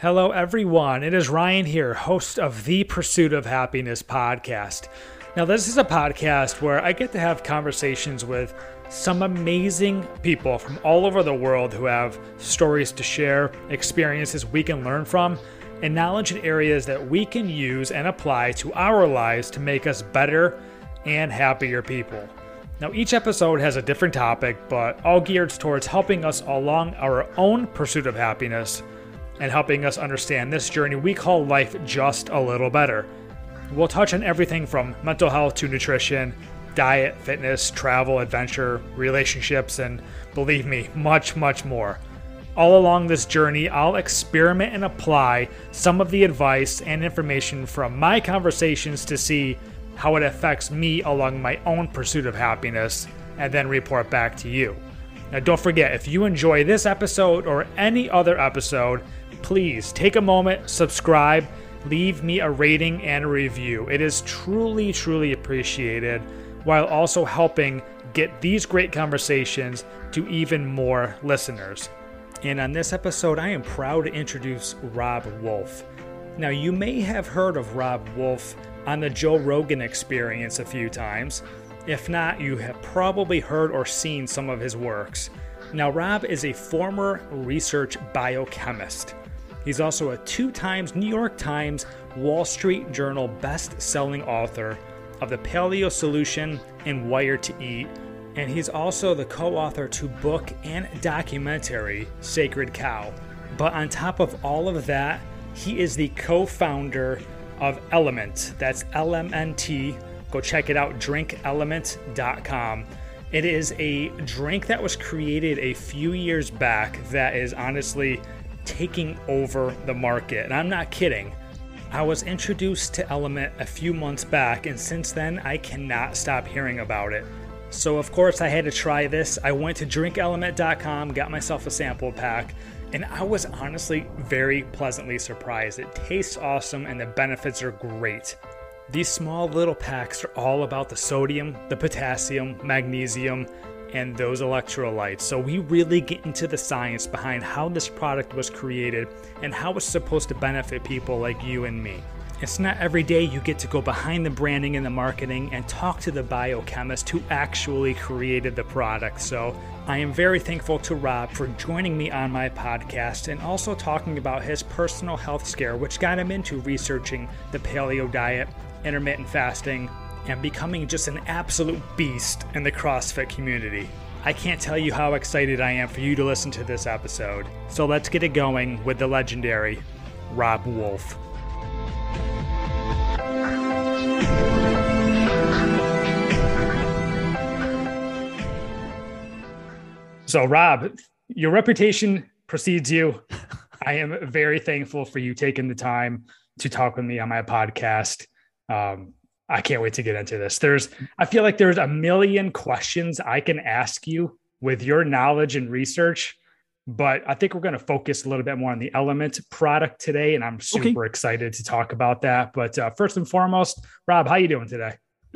Hello, everyone. It is Ryan here, host of the Pursuit of Happiness podcast. Now, this is a podcast where I get to have conversations with some amazing people from all over the world who have stories to share, experiences we can learn from, and knowledge in areas that we can use and apply to our lives to make us better and happier people. Now, each episode has a different topic, but all geared towards helping us along our own pursuit of happiness and helping us understand this journey we call life just a little better. We'll touch on everything from mental health to nutrition, diet, fitness, travel, adventure, relationships, and believe me, much, much more. All along this journey, I'll experiment and apply some of the advice and information from my conversations to see how it affects me along my own pursuit of happiness, and then report back to you. Now, don't forget, if you enjoy this episode or any other episode, please take a moment, subscribe, leave me a rating and a review. It is truly, truly appreciated while also helping get these great conversations to even more listeners. And on this episode, I am proud to introduce Robb Wolf. Now, you may have heard of Robb Wolf on the Joe Rogan experience a few times. If not, you have probably heard or seen some of his works. Now, Robb is a former research biochemist. He's also a two times New York Times Wall Street Journal best selling author of The Paleo Solution and Wired to Eat, and he's also the co author to book and documentary Sacred Cow. But on top of all of that, he is the co founder of Element. That's LMNT. Go check it out, drinkelement.com. It is a drink that was created a few years back that is honestly taking over the market. And I'm not kidding. I was introduced to Element a few months back, and since then, I cannot stop hearing about it. So, of course, I had to try this. I went to drinkelement.com, got myself a sample pack, and I was honestly very pleasantly surprised. It tastes awesome, and the benefits are great. These small little packs are all about the sodium, the potassium, magnesium, and those electrolytes. So we really get into the science behind how this product was created and how it's supposed to benefit people like you and me. It's not every day you get to go behind the branding and the marketing and talk to the biochemist who actually created the product. So I am very thankful to Robb for joining me on my podcast and also talking about his personal health scare, which got him into researching the paleo diet, intermittent fasting, and becoming just an absolute beast in the CrossFit community. I can't tell you how excited I am for you to listen to this episode. So let's get it going with the legendary Robb Wolf. So, Robb, your reputation precedes you. I am very thankful for you taking the time to talk with me on my podcast. Um, I can't wait to get into this. There's, I feel like there's a million questions I can ask you with your knowledge and research, but I think we're going to focus a little bit more on the Element product today, and I'm super okay. excited to talk about that. But uh, first and foremost, Robb, how are you doing today?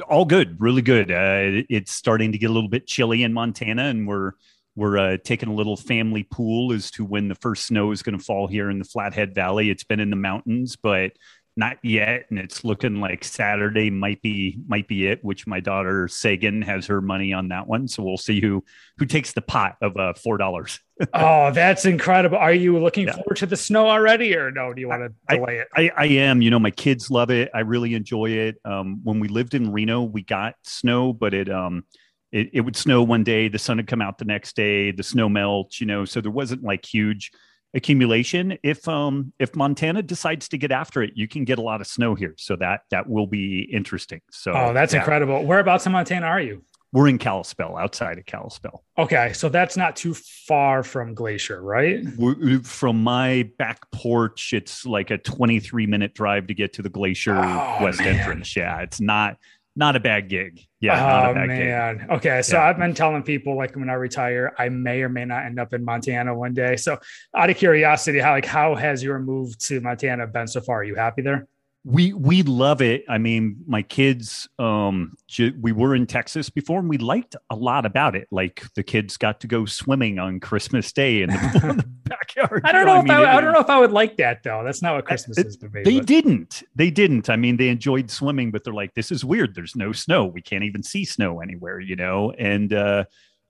All good, really good. Uh, it's starting to get a little bit chilly in Montana, and we're we're uh, taking a little family pool as to when the first snow is going to fall here in the Flathead Valley. It's been in the mountains, but not yet and it's looking like saturday might be might be it which my daughter sagan has her money on that one. So we'll see who who takes the pot of uh four dollars. Oh that's incredible. Are you looking yeah. forward to the snow already or no? Do you want to delay I, it? I, I am. You know my kids love it. I really enjoy it. Um when we lived in reno we got snow but it um it, it would snow one day the sun would come out the next day the snow melts you know so there wasn't like huge accumulation. If um if Montana decides to get after it, you can get a lot of snow here. So that that will be interesting. So Oh, that's yeah. incredible. Whereabouts in Montana are you? We're in Kalispell, outside of Kalispell. Okay, so that's not too far from Glacier, right? We're, from my back porch, it's like a 23 minute drive to get to the Glacier oh, West man. entrance. Yeah, it's not not a bad gig. Yeah. Oh man. Gig. Okay. So yeah. I've been telling people like when I retire, I may or may not end up in Montana one day. So out of curiosity, how like how has your move to Montana been so far? Are you happy there? We we love it. I mean, my kids, um, we were in Texas before, and we liked a lot about it. Like the kids got to go swimming on Christmas Day in the, in the backyard. I don't know, know if I, mean, I, I, don't know if I would like that though. That's not what Christmas is to me. They but. didn't. They didn't. I mean, they enjoyed swimming, but they're like, "This is weird. There's no snow. We can't even see snow anywhere," you know. And uh,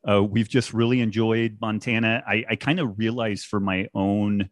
uh, we've just really enjoyed Montana. I, I kind of realized for my own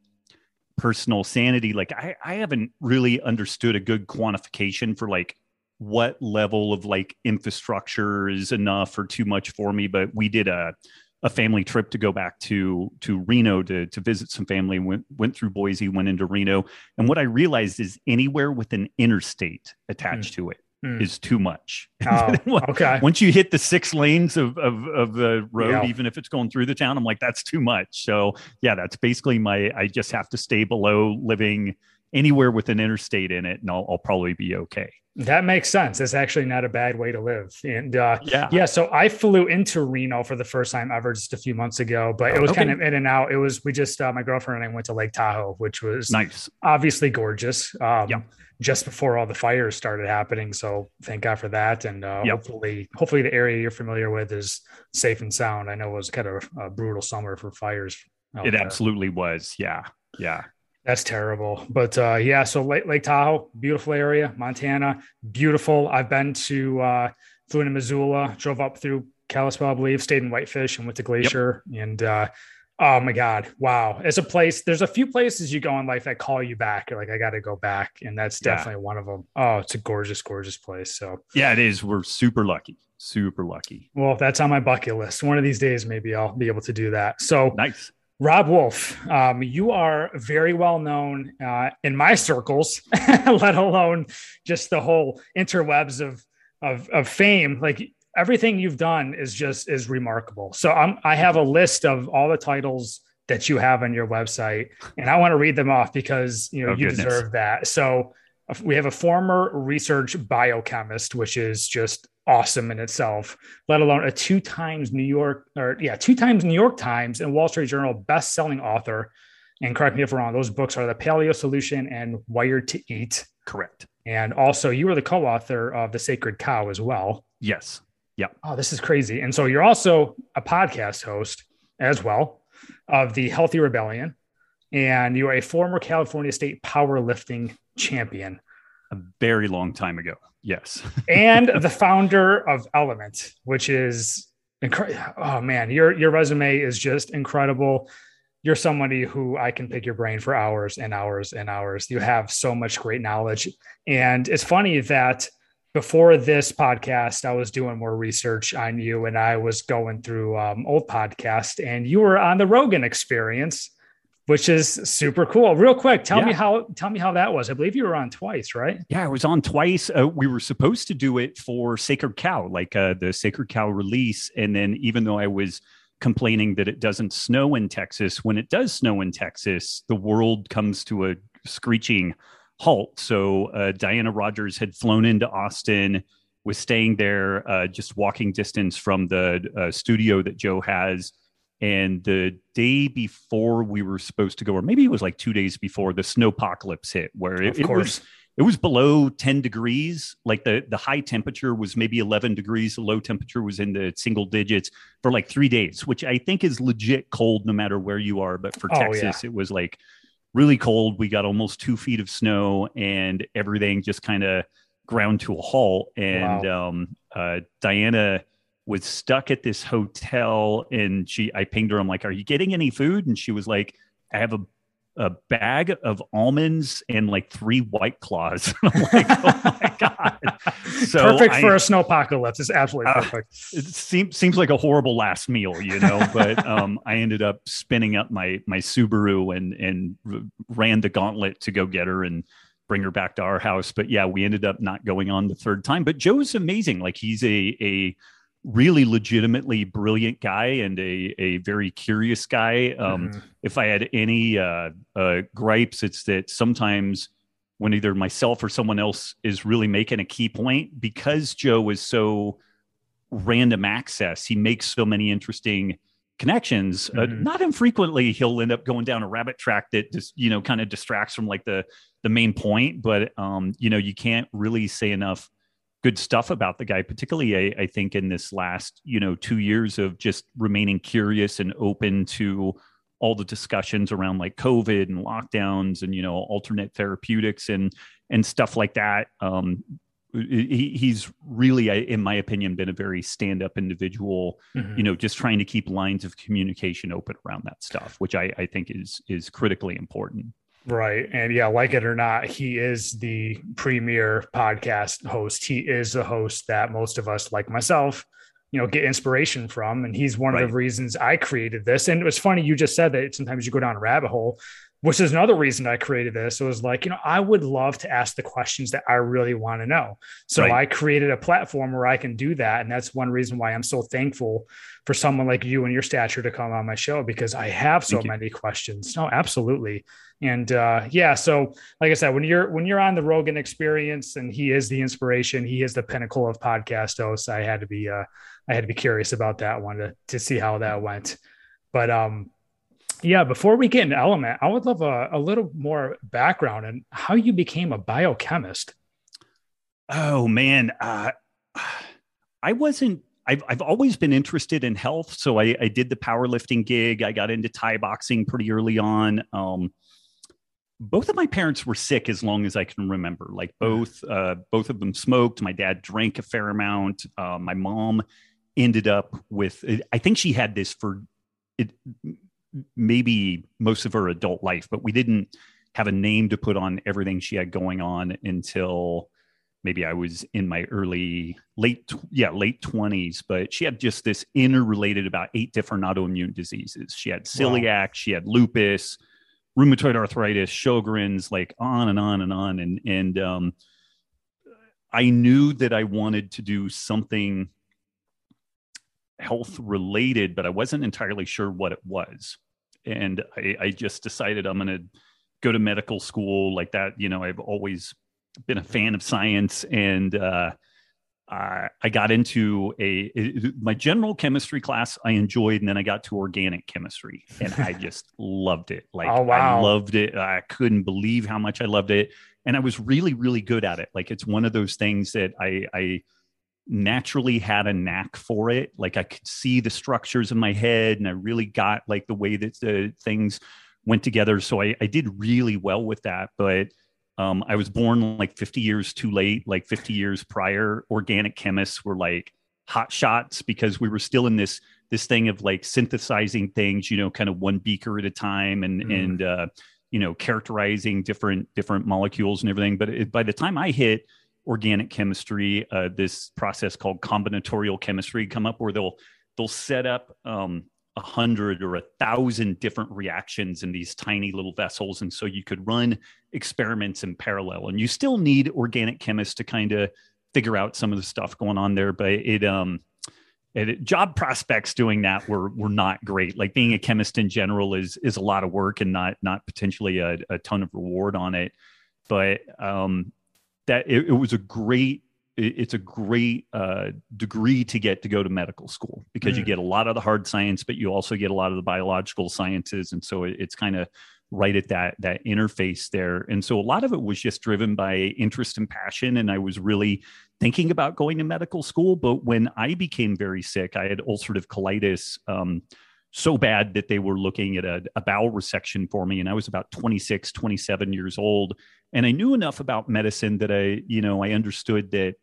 personal sanity like I, I haven't really understood a good quantification for like what level of like infrastructure is enough or too much for me but we did a a family trip to go back to to Reno to to visit some family went went through Boise went into Reno and what I realized is anywhere with an interstate attached mm. to it mm. is too much. Oh, okay. Once you hit the six lanes of, of, of the road, yeah. even if it's going through the town, I'm like, that's too much. So yeah, that's basically my, I just have to stay below living anywhere with an interstate in it and I'll, I'll probably be okay. That makes sense. It's actually not a bad way to live. And uh, yeah, yeah. So I flew into Reno for the first time ever just a few months ago, but it was okay. kind of in and out. It was we just uh, my girlfriend and I went to Lake Tahoe, which was nice, obviously gorgeous. Um, yeah just before all the fires started happening. So thank God for that. And uh, yep. hopefully, hopefully the area you're familiar with is safe and sound. I know it was kind of a brutal summer for fires. It there. absolutely was. Yeah. Yeah. That's terrible. But uh, yeah, so Lake, Lake Tahoe, beautiful area, Montana, beautiful. I've been to, uh, flew into Missoula, drove up through Kalispell, I believe, stayed in Whitefish and went to Glacier. Yep. And uh, Oh my God. Wow. It's a place, there's a few places you go in life that call you back. You're like, I got to go back. And that's definitely yeah. one of them. Oh, it's a gorgeous, gorgeous place. So, yeah, it is. We're super lucky. Super lucky. Well, that's on my bucket list. One of these days, maybe I'll be able to do that. So, nice. Robb Wolf, um, you are very well known uh, in my circles, let alone just the whole interwebs of, of, of fame. Like everything you've done is just is remarkable. So I'm I have a list of all the titles that you have on your website, and I want to read them off because you know oh, you goodness. deserve that. So we have a former research biochemist, which is just awesome in itself, let alone a two times New York or yeah, two times New York Times and Wall Street Journal best-selling author. And correct me if I'm wrong, those books are The Paleo Solution and Wired to Eat. Correct. And also, you were the co author of The Sacred Cow as well. Yes. Yeah. Oh, this is crazy. And so you're also a podcast host as well of the Healthy Rebellion, and you are a former California State powerlifting champion. A very long time ago. Yes. and the founder of Element, which is incredible. Oh man, your your resume is just incredible. You're somebody who I can pick your brain for hours and hours and hours. You have so much great knowledge. And it's funny that before this podcast, I was doing more research on you and I was going through um, old podcast and you were on the Rogan experience, which is super cool. Real quick, tell yeah. me how, tell me how that was. I believe you were on twice, right? Yeah, I was on twice. Uh, we were supposed to do it for Sacred Cow, like uh, the Sacred Cow release. And then even though I was complaining that it doesn't snow in Texas, when it does snow in Texas, the world comes to a screeching halt. So uh, Diana Rogers had flown into Austin, was staying there, uh, just walking distance from the uh, studio that Joe has. And the day before we were supposed to go, or maybe it was like two days before, the snowpocalypse hit, where it, it was it was below 10 degrees like the the high temperature was maybe 11 degrees the low temperature was in the single digits for like three days which i think is legit cold no matter where you are but for oh, texas yeah. it was like really cold. We got almost two feet of snow, and everything just kind of ground to a halt. And wow. um, uh, Diana was stuck at this hotel, and she, I pinged her. I'm like, "Are you getting any food?" And she was like, "I have a a bag of almonds and like three white claws. I'm like, oh my god! So perfect I, for a snow apocalypse. It's absolutely uh, perfect. Uh, it seems seems like a horrible last meal, you know. but um, I ended up spinning up my my Subaru and and ran the gauntlet to go get her and bring her back to our house. But yeah, we ended up not going on the third time. But Joe's amazing. Like he's a a really legitimately brilliant guy and a, a very curious guy. Um, mm-hmm. If I had any uh, uh, gripes, it's that sometimes when either myself or someone else is really making a key point, because Joe is so random access, he makes so many interesting connections. Uh, mm-hmm. Uh, not infrequently, he'll end up going down a rabbit track that just you know kind of distracts from like the the main point. But um, you know, you can't really say enough good stuff about the guy. Particularly, I, I think in this last you know two years of just remaining curious and open to all the discussions around like COVID and lockdowns and you know alternate therapeutics and and stuff like that. Um, he, he's really, in my opinion, been a very stand-up individual. Mm-hmm. You know, just trying to keep lines of communication open around that stuff, which I, I think is is critically important. Right. And yeah, like it or not, he is the premier podcast host. He is the host that most of us, like myself, you know, get inspiration from. And he's one right. of the reasons I created this. And it was funny, you just said that sometimes you go down a rabbit hole which is another reason I created this. It was like, you know, I would love to ask the questions that I really want to know. So right. I created a platform where I can do that. And that's one reason why I'm so thankful for someone like you and your stature to come on my show because I have so many questions. No, absolutely. And uh, yeah, so like I said, when you're when you're on the Rogan experience and he is the inspiration, he is the pinnacle of podcast hosts. I had to be uh, I had to be curious about that one to to see how that went. But um yeah, before we get into element, I would love a, a little more background and how you became a biochemist. Oh man, uh, I wasn't. I've I've always been interested in health, so I, I did the powerlifting gig. I got into Thai boxing pretty early on. Um, both of my parents were sick as long as I can remember. Like hmm. both, uh, both of them smoked. My dad drank a fair amount. Uh, my mom ended up with. I think she had this for it maybe most of her adult life, but we didn't have a name to put on everything she had going on until maybe I was in my early late yeah late 20s but she had just this interrelated about eight different autoimmune diseases she had celiac wow. she had lupus rheumatoid arthritis sjogren's like on and on and on and and um, I knew that I wanted to do something health related, but I wasn't entirely sure what it was. And I, I just decided I'm going to go to medical school like that. You know, I've always been a fan of science and, uh, uh, I got into a it, my general chemistry class I enjoyed, and then I got to organic chemistry, and I just loved it. Like oh, wow. I loved it. I couldn't believe how much I loved it, and I was really, really good at it. Like it's one of those things that I I naturally had a knack for it. Like I could see the structures in my head and I really got like the way that the things went together. So I, I did really well with that. But um, I was born like 50 years too late, like 50 years prior. Organic chemists were like hot shots because we were still in this this thing of like synthesizing things, you know, kind of one beaker at a time and mm. and uh, you know characterizing different different molecules and everything. But it, by the time I hit organic chemistry, uh, this process called combinatorial chemistry come up where they'll they'll set up um, a hundred or a thousand different reactions in these tiny little vessels, and so you could run experiments in parallel. And you still need organic chemists to kind of figure out some of the stuff going on there, but it um it, job prospects doing that were were not great. Like being a chemist in general is is a lot of work and not not potentially a, a ton of reward on it. But um, that it, it was a great it's a great uh, degree to get to go to medical school because mm. you get a lot of the hard science, but you also get a lot of the biological sciences, and so it, it's kind of right at that that interface there. And so a lot of it was just driven by interest and passion, and I was really thinking about going to medical school. But when I became very sick, I had ulcerative colitis. Um, so bad that they were looking at a, a, bowel resection for me and i was about 26 27 years old and i knew enough about medicine that i you know i understood that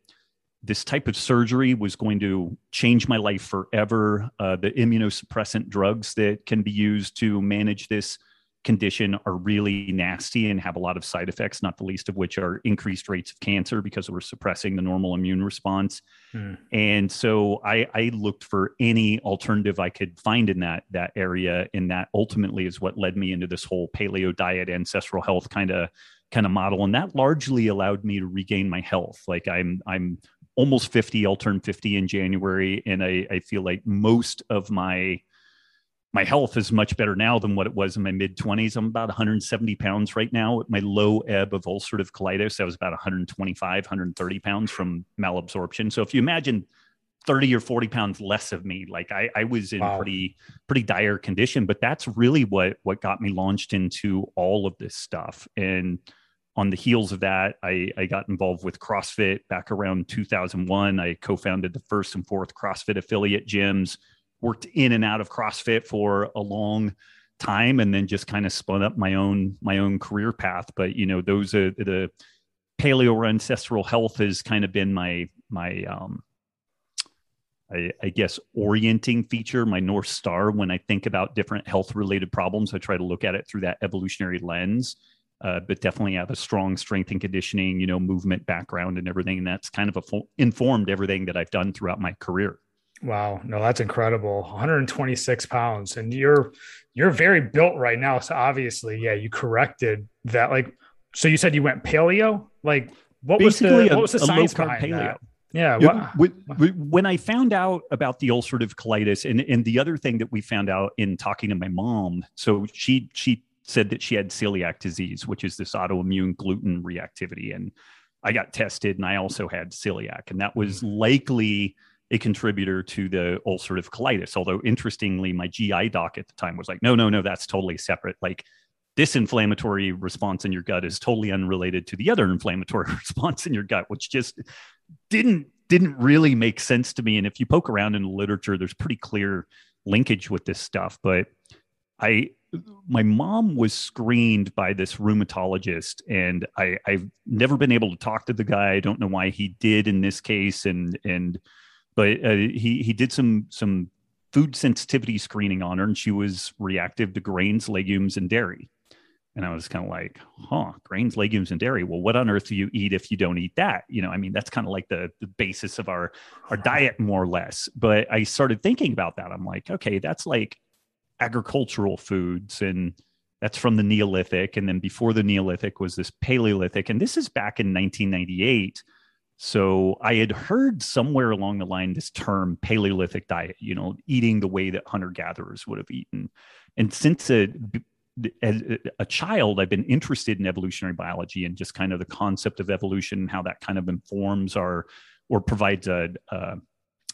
this type of surgery was going to change my life forever uh, the immunosuppressant drugs that can be used to manage this condition are really nasty and have a lot of side effects, not the least of which are increased rates of cancer because we're suppressing the normal immune response. Mm. And so I, I, looked for any alternative I could find in that that area, and that ultimately is what led me into this whole paleo diet, ancestral health kind of kind of model, and that largely allowed me to regain my health. Like I'm I'm almost 50 i'll turn 50 in january and i, I feel like most of my my health is much better now than what it was in my mid 20s. I'm about 170 pounds right now. At my low ebb of ulcerative colitis, I was about 125, 130 pounds from malabsorption. So if you imagine 30 or 40 pounds less of me. Like I, I was in wow. pretty, pretty dire condition, but that's really what, what got me launched into all of this stuff. And on the heels of that, I, I got involved with CrossFit back around 2001. I co-founded the first and fourth CrossFit affiliate gyms, worked in and out of CrossFit for a long time, and then just kind of spun up my own, my own career path. But, you know, those are the paleo or ancestral health has kind of been my, my, um, I, I, guess, orienting feature, my North Star when I think about different health related problems. I try to look at it through that evolutionary lens, uh, but definitely have a strong strength and conditioning, you know, movement background and everything. And that's kind of a fo- informed everything that I've done throughout my career. Wow. No, that's incredible. 126 pounds. And you're, you're very built right now. So obviously, yeah, you corrected that. Like, so you said you went paleo? Like, what Basically was the, what was the science behind paleo. that? Yeah. when I found out about the ulcerative colitis, and, and the other thing that we found out in talking to my mom, so she she said that she had celiac disease, which is this autoimmune gluten reactivity, and I got tested, and I also had celiac, and that was mm. likely a contributor to the ulcerative colitis. Although interestingly, my GI doc at the time was like, no, no, no, that's totally separate. Like this inflammatory response in your gut is totally unrelated to the other inflammatory response in your gut, which just didn't didn't really make sense to me. And if you poke around in the literature, there's pretty clear linkage with this stuff. But I my mom was screened by this rheumatologist and I, I've never been able to talk to the guy. I don't know why he did in this case. And, and, but uh, he, he did some, some food sensitivity screening on her and she was reactive to grains, legumes, and dairy. And I was kind of like, huh, grains, legumes, and dairy. Well, what on earth do you eat if you don't eat that? You know, I mean, that's kind of like the, the basis of our, our diet, more or less. But I started thinking about that. I'm like, okay, that's like agricultural foods. And that's from the Neolithic. And then before the Neolithic was this Paleolithic. And this is back in 1998. So I had heard somewhere along the line this term Paleolithic diet, you know, eating the way that hunter gatherers would have eaten. And since it as a child, I've been interested in evolutionary biology and just kind of the concept of evolution, and how that kind of informs our or provides a, a,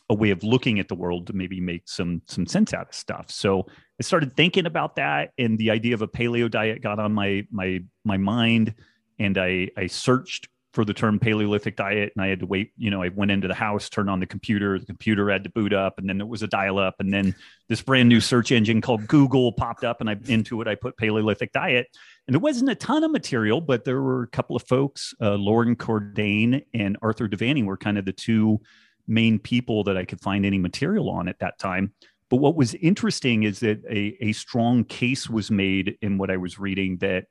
a way of looking at the world to maybe make some some sense out of stuff. So I started thinking about that, and the idea of a paleo diet got on my my my mind, and I I searched for the term Paleolithic diet, and I had to wait. You know, I went into the house, turned on the computer, the computer had to boot up, and then there was a dial up, and then this brand new search engine called Google popped up, and I into it I put Paleolithic diet, and there wasn't a ton of material, but there were a couple of folks, uh, Loren Cordain and Arthur De Vany were kind of the two main people that I could find any material on at that time. But what was interesting is that a, a strong case was made in what I was reading that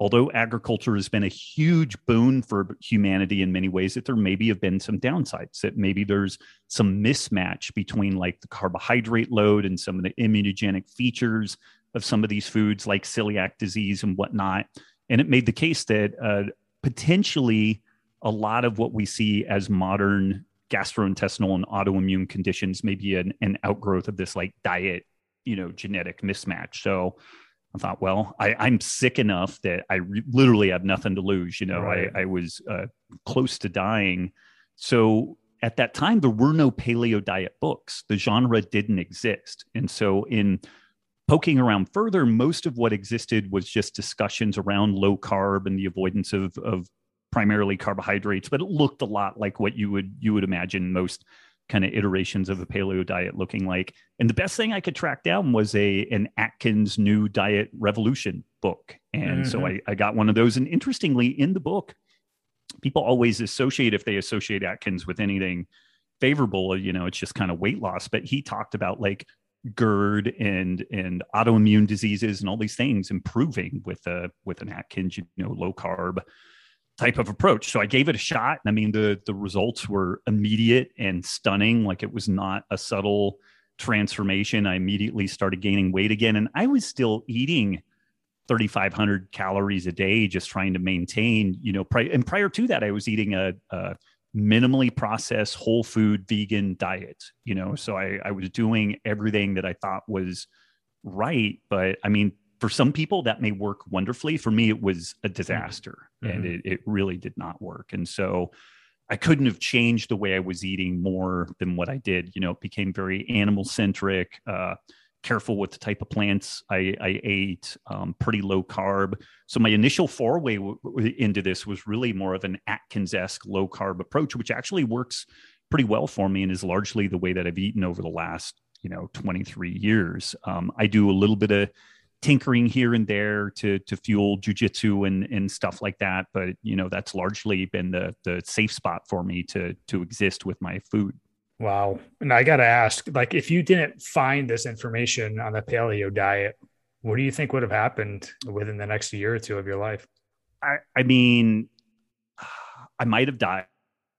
although agriculture has been a huge boon for humanity in many ways, that there maybe have been some downsides, that maybe there's some mismatch between like the carbohydrate load and some of the immunogenic features of some of these foods, like celiac disease and whatnot. And it made the case that uh, potentially a lot of what we see as modern gastrointestinal and autoimmune conditions may be an, an outgrowth of this like diet, you know, genetic mismatch. So, I thought, well, I, am sick enough that I re- literally have nothing to lose. You know, right. I, I, was uh, close to dying. So at that time, there were no paleo diet books. The genre didn't exist. And so in poking around further, most of what existed was just discussions around low carb and the avoidance of, of primarily carbohydrates, but it looked a lot like what you would you would imagine most kind of iterations of a paleo diet looking like. And the best thing I could track down was a an Atkins New Diet Revolution book. And mm-hmm. so I, I got one of those. And interestingly, in the book, people always associate if they associate Atkins with anything favorable, you know, it's just kind of weight loss. But he talked about like GERD and and autoimmune diseases and all these things improving with a with an Atkins, you know, low carb type of approach. So I gave it a shot. I mean, the the results were immediate and stunning. Like it was not a subtle transformation. I immediately started gaining weight again, and I was still eating 3,500 calories a day, just trying to maintain. You know, pri- and prior to that, I was eating a, a minimally processed whole food vegan diet. You know, so I, I was doing everything that I thought was right. But I mean, for some people that may work wonderfully for me it was a disaster mm-hmm. and it, it really did not work and so I couldn't have changed the way I was eating more than what I did. You know, it became very animal centric, uh, careful with the type of plants I, I ate, um, pretty low carb. So my initial foray w- w- into this was really more of an Atkins esque low carb approach, which actually works pretty well for me and is largely the way that I've eaten over the last, you know, 23 years. Um, I do a little bit of tinkering here and there to to fuel jujitsu and and stuff like that. But you know, that's largely been the the safe spot for me to to exist with my food. Wow. And I got to ask, like, if you didn't find this information on the paleo diet, what do you think would have happened within the next year or two of your life? I, I mean, I might have died,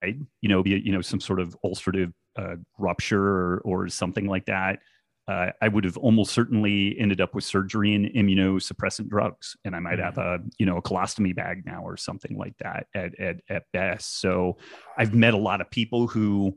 you know, be you know some sort of ulcerative uh, rupture or, or something like that uh, I would have almost certainly ended up with surgery and immunosuppressant drugs, and I might have mm-hmm. a you know a colostomy bag now or something like that at at, at best. So I've met a lot of people who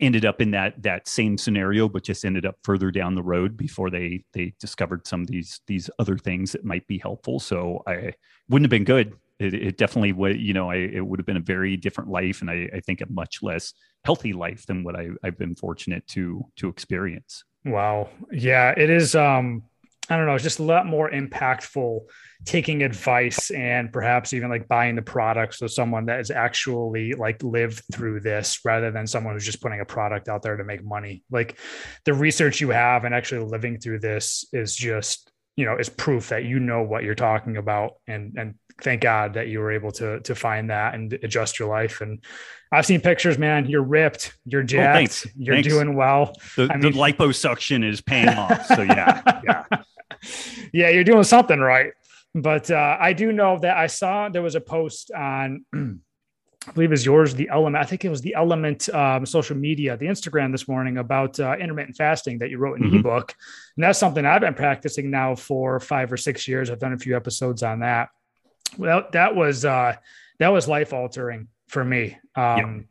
ended up in that that same scenario, but just ended up further down the road before they they discovered some of these these other things that might be helpful. So I wouldn't have been good. It, it definitely would, you know, I, it would have been a very different life, and I, I think a much less healthy life than what I, I've been fortunate to to experience. Wow. Yeah, it is um I don't know, it's just a lot more impactful taking advice and perhaps even like buying the products of someone that has actually like lived through this rather than someone who's just putting a product out there to make money. Like the research you have and actually living through this is just, you know, is proof that you know what you're talking about and and thank God that you were able to to find that and adjust your life. And I've seen pictures, man. You're ripped. You're jacked. Oh, thanks. You're thanks. doing well. The, I mean, the liposuction is paying off. So yeah, yeah, yeah. You're doing something right. But uh, I do know that I saw there was a post on. I believe is yours, the element. I think it was the element um, social media, the Instagram this morning about uh, intermittent fasting that you wrote in mm-hmm. ebook. And that's something I've been practicing now for five or six years. I've done a few episodes on that. Well, that was uh, that was life altering for me. Um,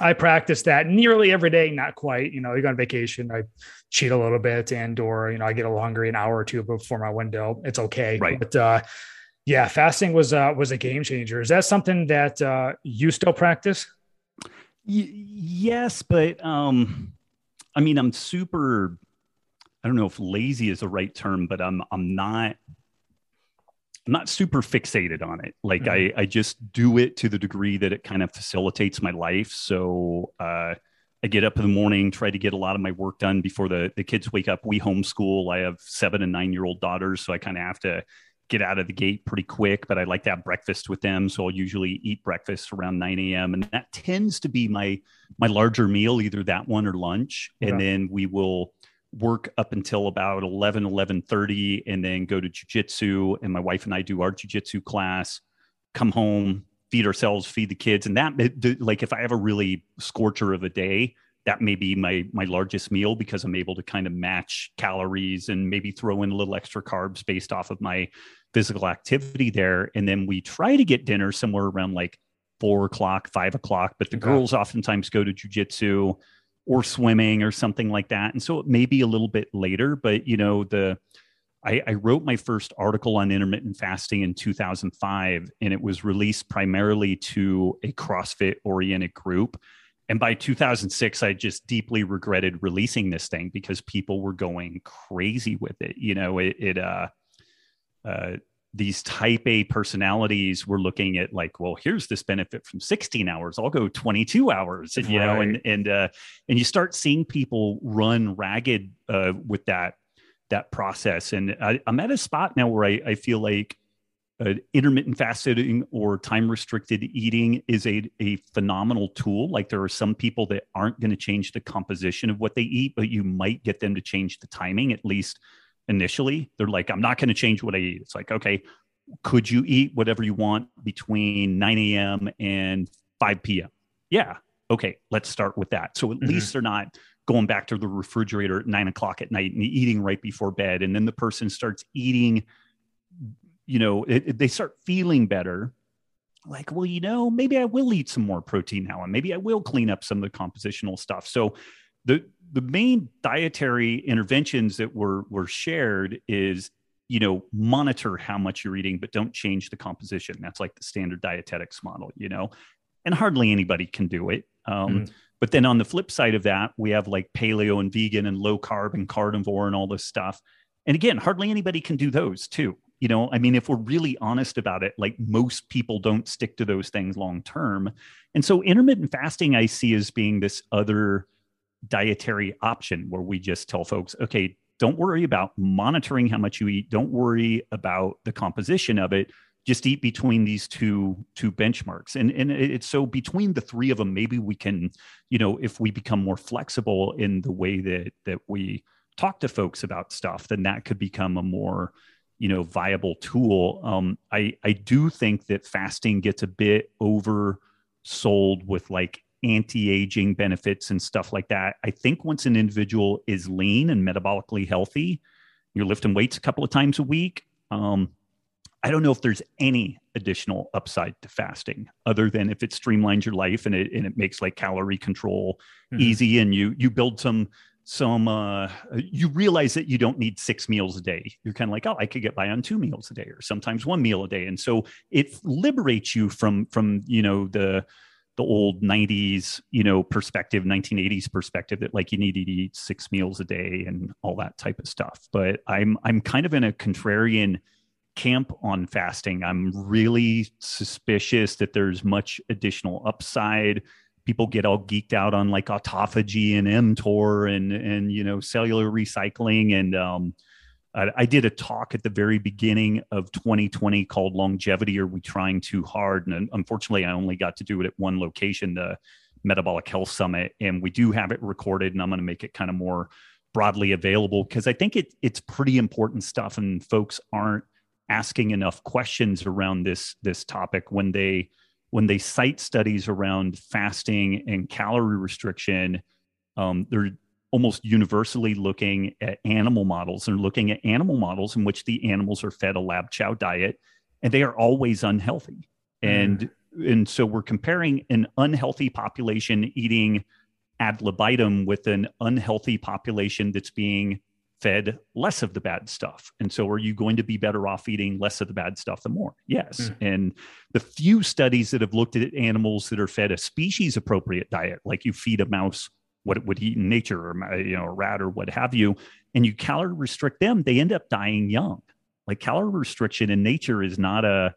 I practice that nearly every day, not quite. You know, you go on vacation, I cheat a little bit, and or you know, I get a longer an hour or two before my window. It's okay, right? But uh, yeah, fasting was uh, was a game changer. Is that something that uh, you still practice? Y- yes, but um, I mean, I'm super. I don't know if lazy is the right term, but I'm I'm not I'm not super fixated on it. Like mm-hmm. I, I just do it to the degree that it kind of facilitates my life. So uh, I get up in the morning, try to get a lot of my work done before the, the kids wake up. We homeschool. I have seven and nine year old daughters. So I kind of have to get out of the gate pretty quick, but I like to have breakfast with them. So I'll usually eat breakfast around 9 a.m. And that tends to be my my larger meal, either that one or lunch. Yeah. And then we will work up until about 11 11.30 and then go to jiu-jitsu and my wife and i do our jiu-jitsu class come home feed ourselves feed the kids and that like if i have a really scorcher of a day that may be my my largest meal because i'm able to kind of match calories and maybe throw in a little extra carbs based off of my physical activity there and then we try to get dinner somewhere around like four o'clock five o'clock but the okay. girls oftentimes go to jiu-jitsu or swimming or something like that. And so it may be a little bit later, but you know, the I, I, wrote my first article on intermittent fasting in 2005, and it was released primarily to a CrossFit oriented group. And by 2006, I just deeply regretted releasing this thing because people were going crazy with it. You know, it, it uh, uh, these type A personalities were looking at like, well, here's this benefit from 16 hours. I'll go 22 hours, and, you right. know, and and uh, and you start seeing people run ragged uh, with that that process. And I, am at a spot now where I, I feel like uh, intermittent fasting or time restricted eating is a, a phenomenal tool. Like there are some people that aren't going to change the composition of what they eat, but you might get them to change the timing, at least initially. They're like, I'm not going to change what I eat. It's like, okay, could you eat whatever you want between 9 a.m. and 5 p.m.? Yeah. Okay, let's start with that. So at mm-hmm. least they're not going back to the refrigerator at nine o'clock at night and eating right before bed. And then the person starts eating, you know, it, it, they start feeling better. Like, well, you know, maybe I will eat some more protein now, and maybe I will clean up some of the compositional stuff. So the the main dietary interventions that were were shared is you know monitor how much you're eating but don't change the composition that's like the standard dietetics model you know and hardly anybody can do it. Um, mm. But then on the flip side of that, we have like paleo and vegan and low carb and carnivore and all this stuff. And again, hardly anybody can do those too. You know, I mean, if we're really honest about it, like most people don't stick to those things long term. And so intermittent fasting I see as being this other dietary option where we just tell folks, okay, don't worry about monitoring how much you eat. Don't worry about the composition of it. Just eat between these two two benchmarks. And and it's so between the three of them, maybe we can, you know, if we become more flexible in the way that that we talk to folks about stuff, then that could become a more you know viable tool. Um, I I do think that fasting gets a bit oversold with like anti-aging benefits and stuff like that. I think once an individual is lean and metabolically healthy, you're lifting weights a couple of times a week. Um, I don't know if there's any additional upside to fasting other than if it streamlines your life and it and it makes like calorie control mm-hmm. easy and you you build some some uh you realize that you don't need six meals a day you're kind of like oh i could get by on two meals a day or sometimes one meal a day and so it liberates you from from you know the the old 90s you know perspective 1980s perspective that like you need to eat six meals a day and all that type of stuff. But i'm i'm kind of in a contrarian camp on fasting. I'm really suspicious that there's much additional upside. People get all geeked out on like autophagy and mtor and and you know cellular recycling and um I, I did a talk at the very beginning of 2020 called Longevity Are We Trying Too Hard? And unfortunately, I only got to do it at one location, the Metabolic Health Summit. And we do have it recorded, and I'm going to make it kind of more broadly available because I think it, it's pretty important stuff, and folks aren't asking enough questions around this this topic when they when they cite studies around fasting and calorie restriction. Um, they're almost universally looking at animal models and looking at animal models in which the animals are fed a lab chow diet and they are always unhealthy. Mm. And and so we're comparing an unhealthy population eating ad libitum with an unhealthy population that's being fed less of the bad stuff. And so are you going to be better off eating less of the bad stuff the more? Yes. Mm. And the few studies that have looked at animals that are fed a species appropriate diet, like you feed a mouse what it would eat in nature or you know a rat or what have you and you calorie restrict them they end up dying young. Like calorie restriction in nature is not a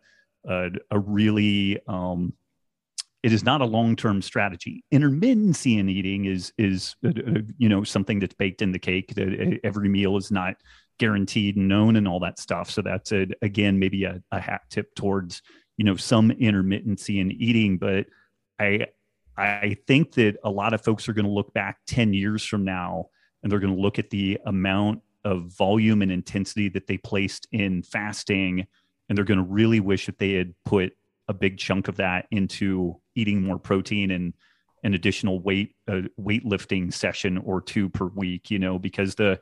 a, a really um, it is not a long-term strategy. Intermittency in eating is is uh, uh, you know something that's baked in the cake that every meal is not guaranteed and known and all that stuff. So that's a, again maybe a, a hat tip towards you know some intermittency in eating but i I think that a lot of folks are going to look back 10 years from now and they're going to look at the amount of volume and intensity that they placed in fasting and they're going to really wish that they had put a big chunk of that into eating more protein and an additional weight uh, weightlifting session or two per week you know because the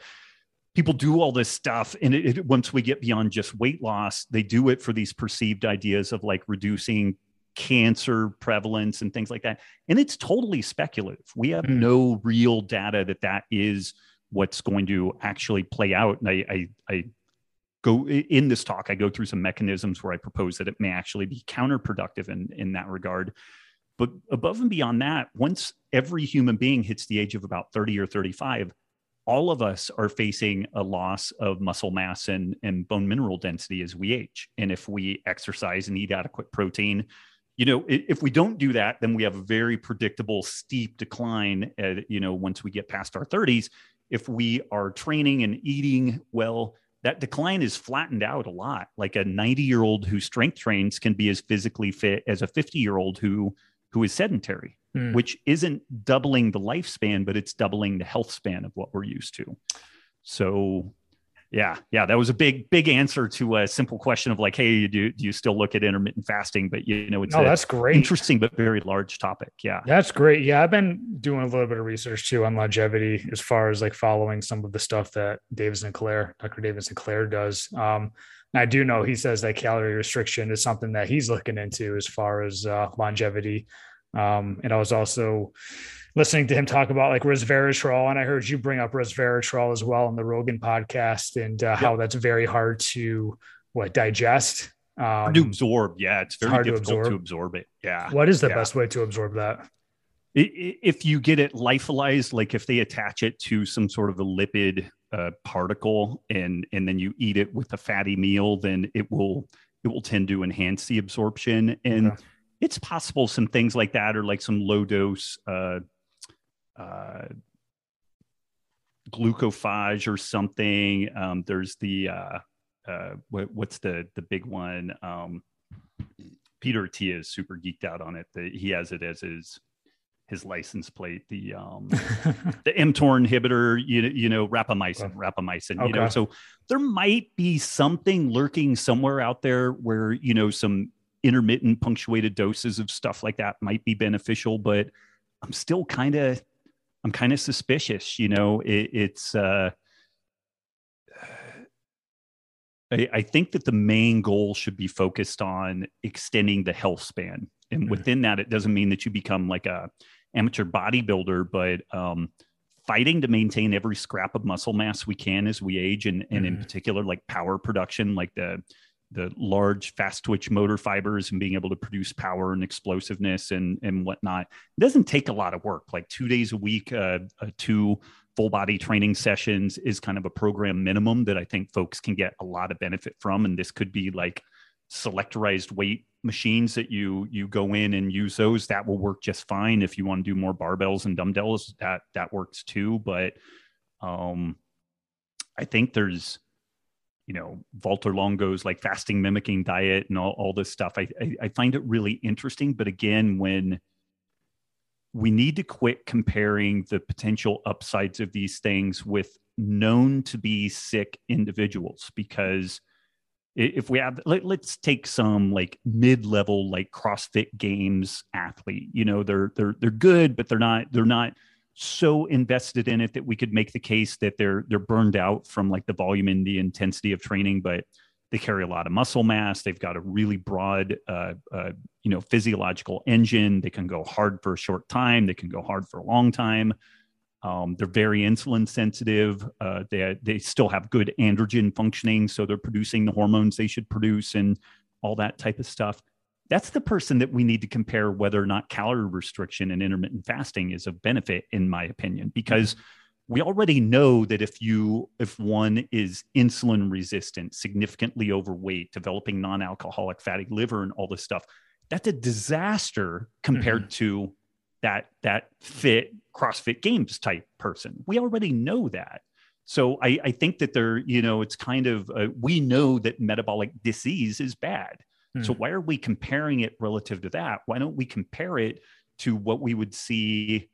people do all this stuff and it, it, once we get beyond just weight loss they do it for these perceived ideas of like reducing cancer prevalence and things like that. And it's totally speculative. We have mm. no real data that that is what's going to actually play out. And I, I, I go in this talk, I go through some mechanisms where I propose that it may actually be counterproductive in, in that regard. But above and beyond that, once every human being hits the age of about 30 or 35, all of us are facing a loss of muscle mass and, and bone mineral density as we age. And if we exercise and eat adequate protein, you know if we don't do that then we have a very predictable steep decline at, you know once we get past our 30s if we are training and eating well that decline is flattened out a lot. Like a 90 year old who strength trains can be as physically fit as a 50 year old who who is sedentary mm. which isn't doubling the lifespan but it's doubling the health span of what we're used to. So yeah, yeah, that was a big, big answer to a simple question of like, hey, do, do you still look at intermittent fasting? But you know, it's oh, that's great, interesting but very large topic. Yeah, that's great. Yeah, I've been doing a little bit of research too on longevity as far as like following some of the stuff that David Sinclair, Dr. David Sinclair does. Um, I do know he says that calorie restriction is something that he's looking into as far as uh, longevity. Um, and I was also listening to him talk about like resveratrol, and I heard you bring up resveratrol as well in the Rogan podcast, and uh, yep. how that's very hard to what digest. Um, hard to absorb. Yeah, it's very hard difficult to absorb. absorb. it. Yeah. what is the Yeah. best way to absorb that? If you get it lyophilized, like if they attach it to some sort of a lipid uh, particle and and then you eat it with a fatty meal, then it will it will tend to enhance the absorption. And it's possible some things like that or like some low dose uh, uh, glucophage or something. Um, there's the uh, uh, what, what's the the big one? Um, Peter Attia is super geeked out on it. The, he has it as his his license plate. The um, the mTOR inhibitor, you you know, rapamycin, rapamycin. You know, Okay. so there might be something lurking somewhere out there where you know some intermittent punctuated doses of stuff like that might be beneficial, but I'm still kind of I'm kind of suspicious. You know, it, it's. uh I, I think that the main goal should be focused on extending the health span, and Mhm. within that, it doesn't mean that you become like a amateur bodybuilder, but um, fighting to maintain every scrap of muscle mass we can as we age, and, and in Mhm. particular, like power production, like the the large fast twitch motor fibers and being able to produce power and explosiveness and and whatnot. It doesn't take a lot of work. Like two days a week, uh, uh, two full body training sessions is kind of a program minimum that I think folks can get a lot of benefit from. And this could be like selectorized weight machines that you you go in and use those that will work just fine if you want to do more barbells and dumbbells that that works too but um i think there's you know Valter Longo's like fasting mimicking diet and all, all this stuff. I, I i find it really interesting but again when we need to quit comparing the potential upsides of these things with known to be sick individuals because if we have let, let's take some like mid-level like crossfit games athlete. You know they're they're they're good but they're not they're not so invested in it that we could make the case that they're they're burned out from like the volume and the intensity of training but they carry a lot of muscle mass they've got a really broad uh, uh, you know physiological engine they can go hard for a short time they can go hard for a long time um, they're very insulin sensitive. Uh, they they still have good androgen functioning, so they're producing the hormones they should produce and all that type of stuff. That's the person that we need to compare whether or not calorie restriction and intermittent fasting is of benefit, in my opinion, because we already know that if you if one is insulin resistant, significantly overweight, developing non-alcoholic fatty liver, and all this stuff, that's a disaster compared to that that fit CrossFit Games type person. We already know that. So I, I think that they're, you know, it's kind of uh, we know that metabolic disease is bad. So Hmm. why are we comparing it relative to that? Why don't we compare it to what we would see,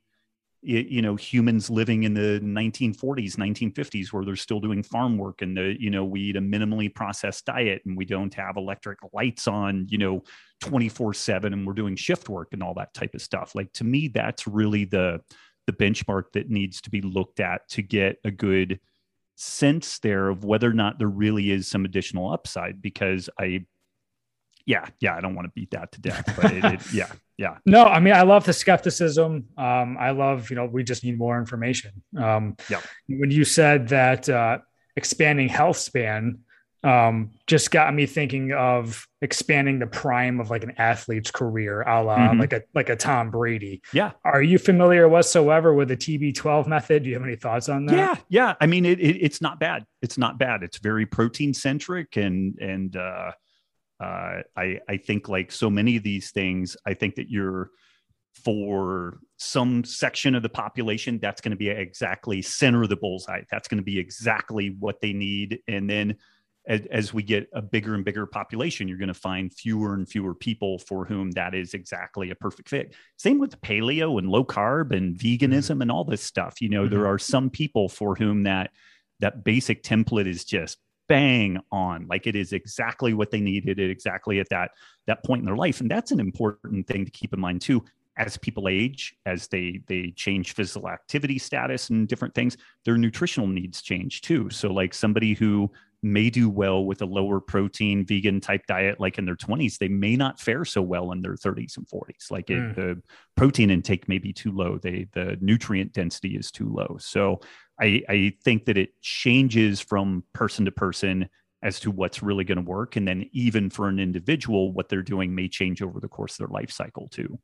you know, humans living in the 1940s, 1950s, where they're still doing farm work and the, you know, we eat a minimally processed diet and we don't have electric lights on, you know, 24 7 and we're doing shift work and all that type of stuff. Like to me, that's really the the benchmark that needs to be looked at to get a good sense there of whether or not there really is some additional upside because I yeah, yeah, I don't want to beat that to death, but it, it yeah, yeah. No, I mean, I love the skepticism. Um, I love, you know, we just need more information. Um, Yep. When you said that uh, expanding health span um, just got me thinking of expanding the prime of like an athlete's career, a la Mhm. like a like a Tom Brady. Yeah. Are you familiar whatsoever with the TB12 method? Do you have any thoughts on that? Yeah, yeah. I mean, it, it, it's not bad. It's not bad. It's very protein centric, and and uh, uh, I I think like so many of these things, I think that you're for some section of the population, that's going to be exactly center of the bullseye. That's going to be exactly what they need, and then. As, as we get a bigger and bigger population, you're going to find fewer and fewer people for whom that is exactly a perfect fit. Same with paleo and low carb and veganism and all this stuff. You know, there are some people for whom that that basic template is just bang on. Like it is exactly what they needed at exactly at that that point in their life. And that's an important thing to keep in mind too. As people age as they they change physical activity status and different things their nutritional needs change too. So like somebody who may do well with a lower protein vegan type diet like in their 20s they may not fare so well in their 30s and 40s like it, Mm. the protein intake may be too low. They the nutrient density is too low. So I, I think that it changes from person to person as to what's really going to work. And then even for an individual, what they're doing may change over the course of their life cycle too.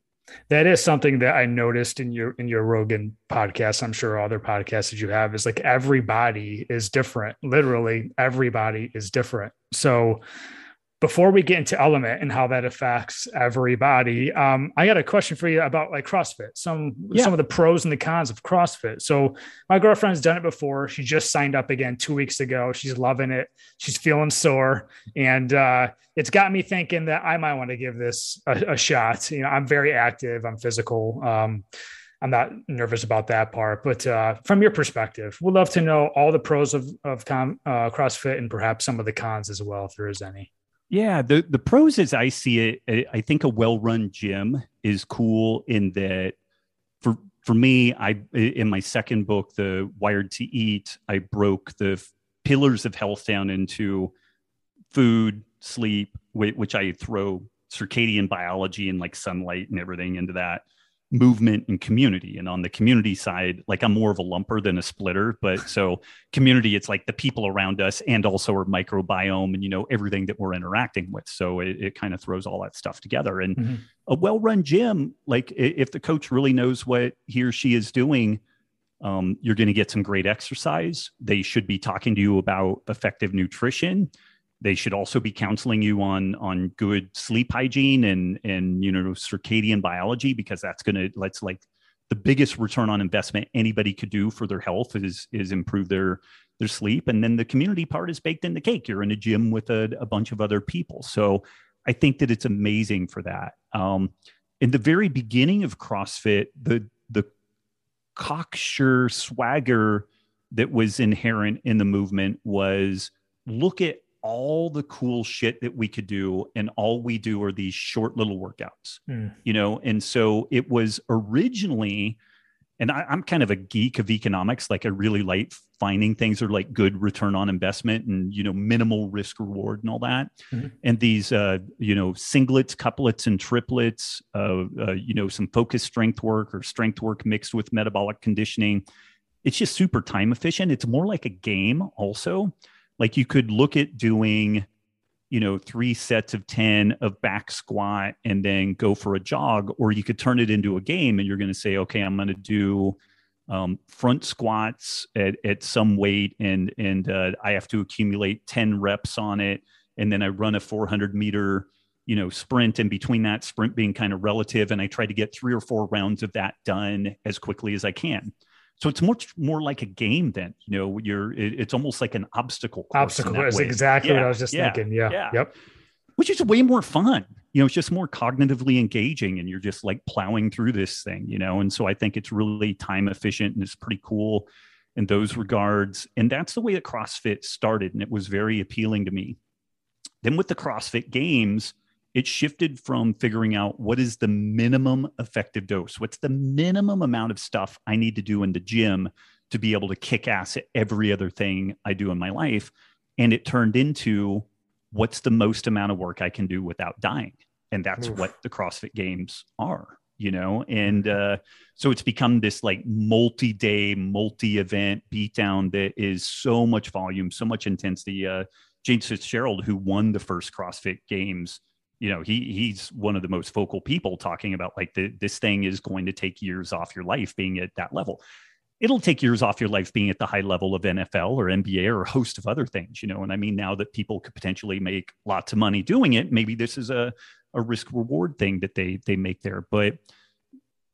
That is something that I noticed in your in your Rogan podcast. I'm sure other podcasts that you have is like everybody is different. Literally, everybody is different. So before we get into element and how that affects everybody um, i got a question for you about like crossfit some yeah. some of the pros and the cons of crossfit. So my girlfriend's done it before. She just signed up again two weeks ago. She's loving it. She's feeling sore. And uh, it's got me thinking that i might want to give this a, a shot. You know i'm very active. I'm physical. Um, I'm not nervous about that part, but uh, from your perspective, we'd love to know all the pros of of com, uh, CrossFit and perhaps some of the cons as well, if there is any. Yeah, the the pros as I see it, I think a well-run gym is cool in that for for me, I in my second book, The Wired to Eat, I broke the pillars of health down into food, sleep, which I throw circadian biology and like sunlight and everything into that movement and community. And on the community side, like I'm more of a lumper than a splitter. But so community, it's like the people around us and also our microbiome and, you know, everything that we're interacting with. So it, it kind of throws all that stuff together. And mm-hmm. a well run gym, like if the coach really knows what he or she is doing, um, you're going to get some great exercise. They should be talking to you about effective nutrition they should also be counseling you on on good sleep hygiene and and you know circadian biology because that's going to let's like the biggest return on investment anybody could do for their health is is improve their their sleep. And then the community part is baked in the cake. You're in a gym with a, a bunch of other people. So i think that it's amazing for that. Um, in the very beginning of crossfit the the cocksure swagger that was inherent in the movement was look at all the cool shit that we could do and all we do are these short little workouts mm. you know and so it was originally and I, am kind of a geek of economics like i really like finding things that are like good return on investment and you know minimal risk reward and all that mm-hmm. and these uh, you know singlets couplets and triplets uh, uh, you know some focused strength work or strength work mixed with metabolic conditioning it's just super time efficient it's more like a game also like you could look at doing you know three sets of 10 of back squat and then go for a jog or you could turn it into a game and you're going to say okay i'm going to do um, front squats at, at some weight and and uh, i have to accumulate 10 reps on it. And then i run a 400 meter you know sprint and between that sprint being kind of relative and i try to get three or four rounds of that done as quickly as i can so it's much more like a game then, you know, you're, it, it's almost like an obstacle. Obstacle is exactly yeah, what I was just yeah, thinking. Yeah, yeah. Yep. Which is way more fun. You know, it's just more cognitively engaging and you're just like plowing through this thing, you know? And so I think it's really time efficient and it's pretty cool in those regards. And that's the way that CrossFit started. And it was very appealing to me. Then with the CrossFit games, it shifted from figuring out what is the minimum effective dose what's the minimum amount of stuff i need to do in the gym to be able to kick ass at every other thing i do in my life and it turned into what's the most amount of work i can do without dying and that's Oof. what the crossfit games are you know and mm-hmm. uh, so it's become this like multi-day multi-event beatdown that is so much volume so much intensity uh, james fitzgerald who won the first crossfit games you know he he's one of the most vocal people talking about like the, this thing is going to take years off your life being at that level it'll take years off your life being at the high level of NFL or NBA or a host of other things, you know. And I mean, now that people could potentially make lots of money doing it, maybe this is a, a risk reward thing that they they make there. But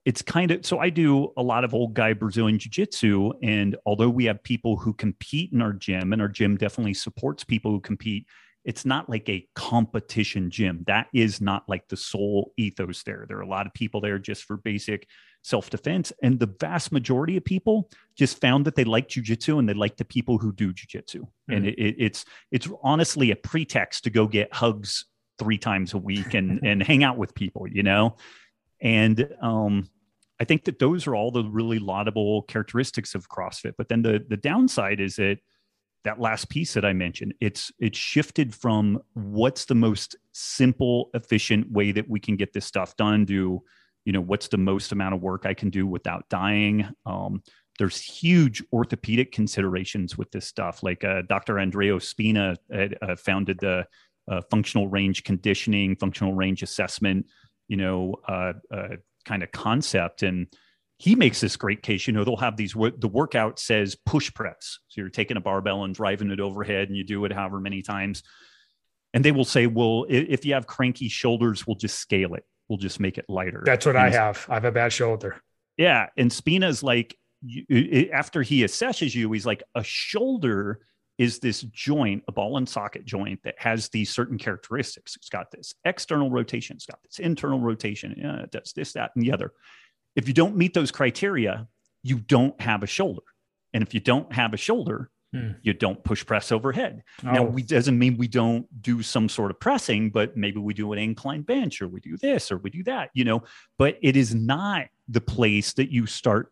it's kind of so I do a lot of old guy Brazilian jiu jitsu. And although we have people who compete in our gym, and our gym definitely supports people who compete, it's not like a competition gym. That is not like the sole ethos there. There are a lot of people there just for basic self defense. And the vast majority of people just found that they like jujitsu and they like the people who do jujitsu. Mm-hmm. And it, it, it's it's honestly a pretext to go get hugs three times a week and and hang out with people, you know? And um I think that those are all the really laudable characteristics of CrossFit. But then the the downside is that that last piece that I mentioned, it's it's shifted from what's the most simple, efficient way that we can get this stuff done to, you know, what's the most amount of work I can do without dying. Um, there's huge orthopedic considerations with this stuff. Like uh, Dr. Andreo Spina uh, founded the uh, functional range conditioning, functional range assessment, you know, uh, uh, kind of concept. And he makes this great case. You know, they'll have these, the workout says push press. So you're taking a barbell and driving it overhead and you do it however many times. And they will say, well, if you have cranky shoulders, we'll just scale it. We'll just make it lighter. That's what and I have. I have a bad shoulder. Yeah. And Spina's like, after he assesses you, he's like, a shoulder is this joint, a ball and socket joint that has these certain characteristics. It's got this external rotation, it's got this internal rotation, yeah, it does this, that, and the other. If you don't meet those criteria, you don't have a shoulder. And if you don't have a shoulder, hmm. you don't push press overhead. Oh. Now, we doesn't mean we don't do some sort of pressing, but maybe we do an incline bench or we do this or we do that, you know, but it is not the place that you start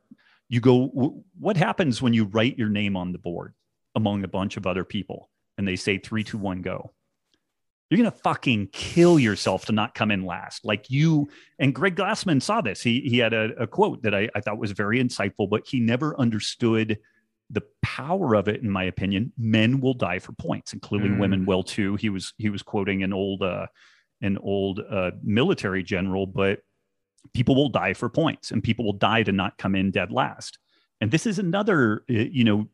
you go what happens when you write your name on the board among a bunch of other people and they say three two one go you're gonna fucking kill yourself to not come in last like you and greg glassman saw this he, he had a, a quote that I, I thought was very insightful but he never understood the power of it in my opinion men will die for points and clearly mm. women will too he was he was quoting an old uh an old uh military general but people will die for points and people will die to not come in dead last. And this is another, uh, you know,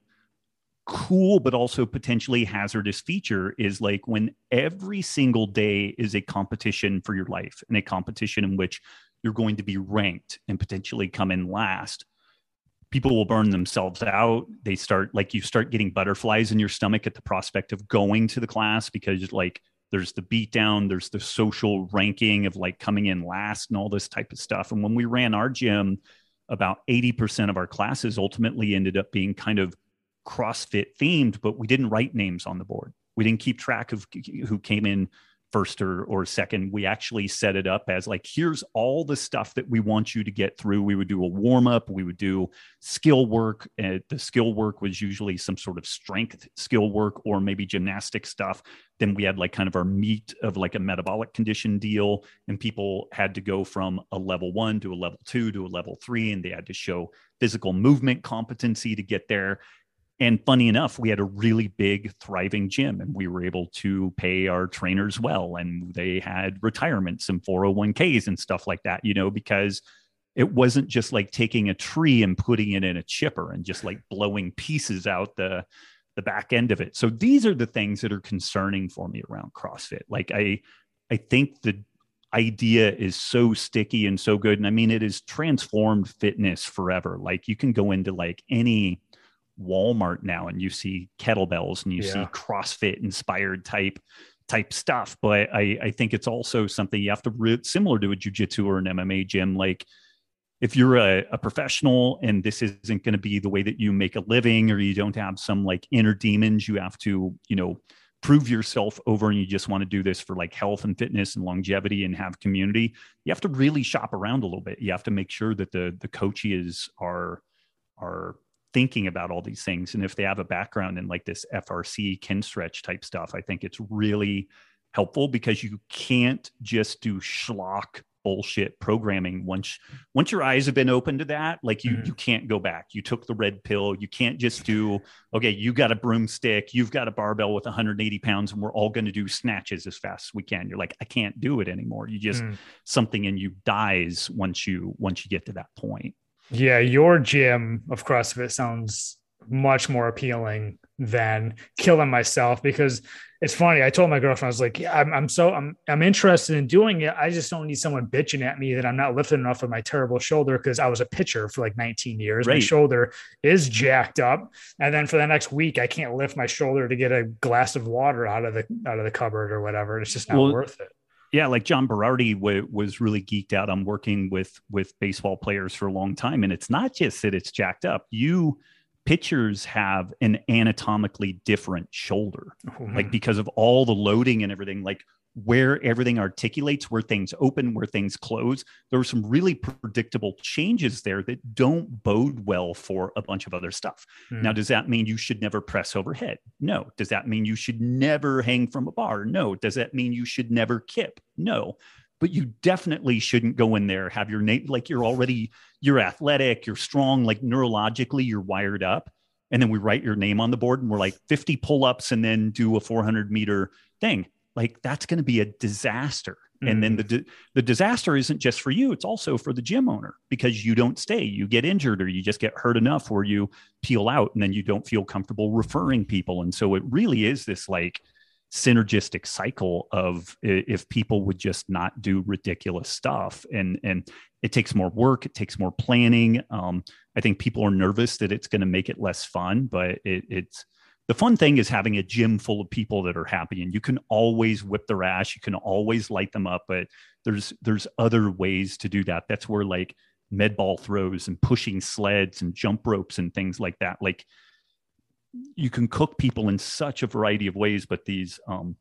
cool but also potentially hazardous feature is like when every single day is a competition for your life and a competition in which you're going to be ranked and potentially come in last people will burn themselves out. They start like you start getting butterflies in your stomach at the prospect of going to the class because like there's the beatdown there's the social ranking of like coming in last and all this type of stuff. And when we ran our gym about 80% of our classes ultimately ended up being kind of crossfit themed but we didn't write names on the board. We didn't keep track of who came in first or, or second. We actually set it up as like here's all the stuff that we want you to get through. We would do a warm up we would do skill work. And the skill work was usually some sort of strength skill work or maybe gymnastic stuff. Then we had like kind of our meat of like a metabolic condition deal. And people had to go from a level one to a level two to a level three and they had to show physical movement competency to get there and funny enough, we had a really big, thriving gym, and we were able to pay our trainers well. And they had retirements and 401ks and stuff like that, you know, because it wasn't just like taking a tree and putting it in a chipper and just like blowing pieces out the the back end of it. So these are the things that are concerning for me around CrossFit. Like I I think the idea is so sticky and so good and I mean it has transformed fitness forever. Like you can go into like any Walmart now and you see kettlebells and you yeah. see CrossFit inspired type type stuff. But I, I think it's also something you have to re- similar to a jujitsu or an MMA gym. Like if you're a, a professional and this isn't going to be the way that you make a living, or you don't have some like inner demons, you have to, you know, prove yourself over and you just want to do this for like health and fitness and longevity and have community you have to really shop around a little bit you have to make sure that the the coaches are are thinking about all these things. And if they have a background in like this FRC Kinstretch type stuff, I think it's really helpful because you can't just do schlock bullshit programming once once your eyes have been open to that like you mm-hmm. you can't go back you took the red pill you can't just do okay you got a broomstick you've got a barbell with 180 pounds and we're all going to do snatches as fast as we can you're like i can't do it anymore you just mm. something in you dies once you once you get to that point yeah, your gym of CrossFit sounds much more appealing than killing myself because it's funny. I told my girlfriend, I was like, yeah, I'm, I'm so I'm I'm interested in doing it. I just don't need someone bitching at me that I'm not lifting enough of my terrible shoulder because I was a pitcher for like 19 years. Right. My shoulder is jacked up. And then for the next week, I can't lift my shoulder to get a glass of water out of the out of the cupboard or whatever. It's just not well, worth it yeah, like John Berardi w- was really geeked out on working with with baseball players for a long time, and it's not just that it's jacked up. You pitchers have an anatomically different shoulder, mm-hmm. like because of all the loading and everything. Like where everything articulates, where things open, where things close. There were some really predictable changes there that don't bode well for a bunch of other stuff. Mm. Now, does that mean you should never press overhead? No. Does that mean you should never hang from a bar? No. Does that mean you should never kip? No. but you definitely shouldn't go in there have your name like you're already you're athletic you're strong like neurologically you're wired up and then we write your name on the board and we're like 50 pull-ups and then do a 400 meter thing like that's going to be a disaster. Mm. and then the the disaster isn't just for you it's also for the gym owner because you don't stay. You get injured or you just get hurt enough where you peel out and then you don't feel comfortable referring people. And so it really is this like synergistic cycle of if people would just not do ridiculous stuff. And and it takes more work it takes more planning. Um, i think people are nervous that it's going to make it less fun but it, it's the fun thing is having a gym full of people that are happy and you can always whip their ass you can always light them up but there's there's other ways to do that. That's where like med ball throws and pushing sleds and jump ropes and things like that. Like you can cook people in such a variety of ways but these um,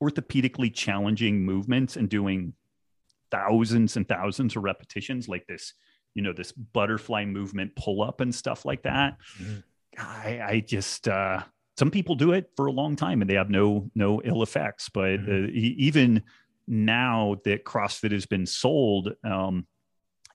orthopedically challenging movements and doing thousands and thousands of repetitions like this you know this butterfly movement pull up and stuff like that. Mm-hmm. I, I just uh some people do it for a long time and they have no no ill effects but mm-hmm. uh, even now that crossfit has been sold um,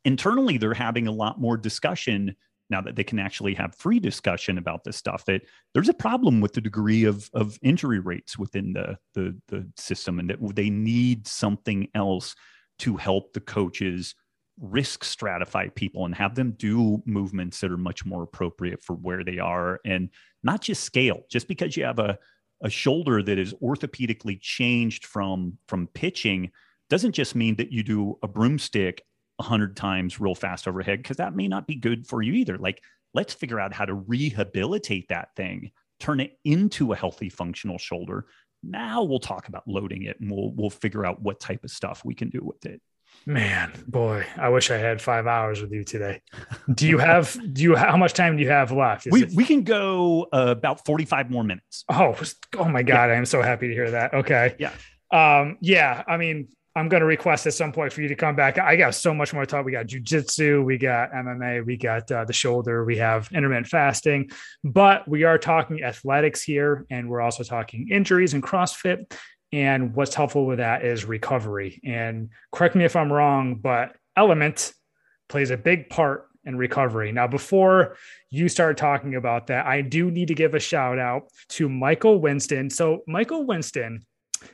internally they're having a lot more discussion now that they can actually have free discussion about this stuff that there's a problem with the degree of of injury rates within the the, the system and that they need something else to help the coaches risk stratify people and have them do movements that are much more appropriate for where they are. And not just scale just because you have a, a shoulder that is orthopedically changed from from pitching doesn't just mean that you do a broomstick 100 times real fast overhead because that may not be good for you either. Like let's figure out how to rehabilitate that thing turn it into a healthy functional shoulder. Now we'll talk about loading it and we'll we'll figure out what type of stuff we can do with it Man, boy, I wish I had five hours with you today. Do you have? Do you? How much time do you have left? Is we it... we can go uh, about forty five more minutes. Oh, oh my god! Yeah. I am so happy to hear that. Okay. Yeah. Um. Yeah. I mean, I'm going to request at some point for you to come back. I got so much more to talk. We got jujitsu, we got MMA, we got uh, the shoulder, we have intermittent fasting, but we are talking athletics here, and we're also talking injuries and CrossFit. And what's helpful with that is recovery. And correct me if I'm wrong, but element plays a big part in recovery. Now, before you start talking about that, I do need to give a shout out to Michael Winston. So, Michael Winston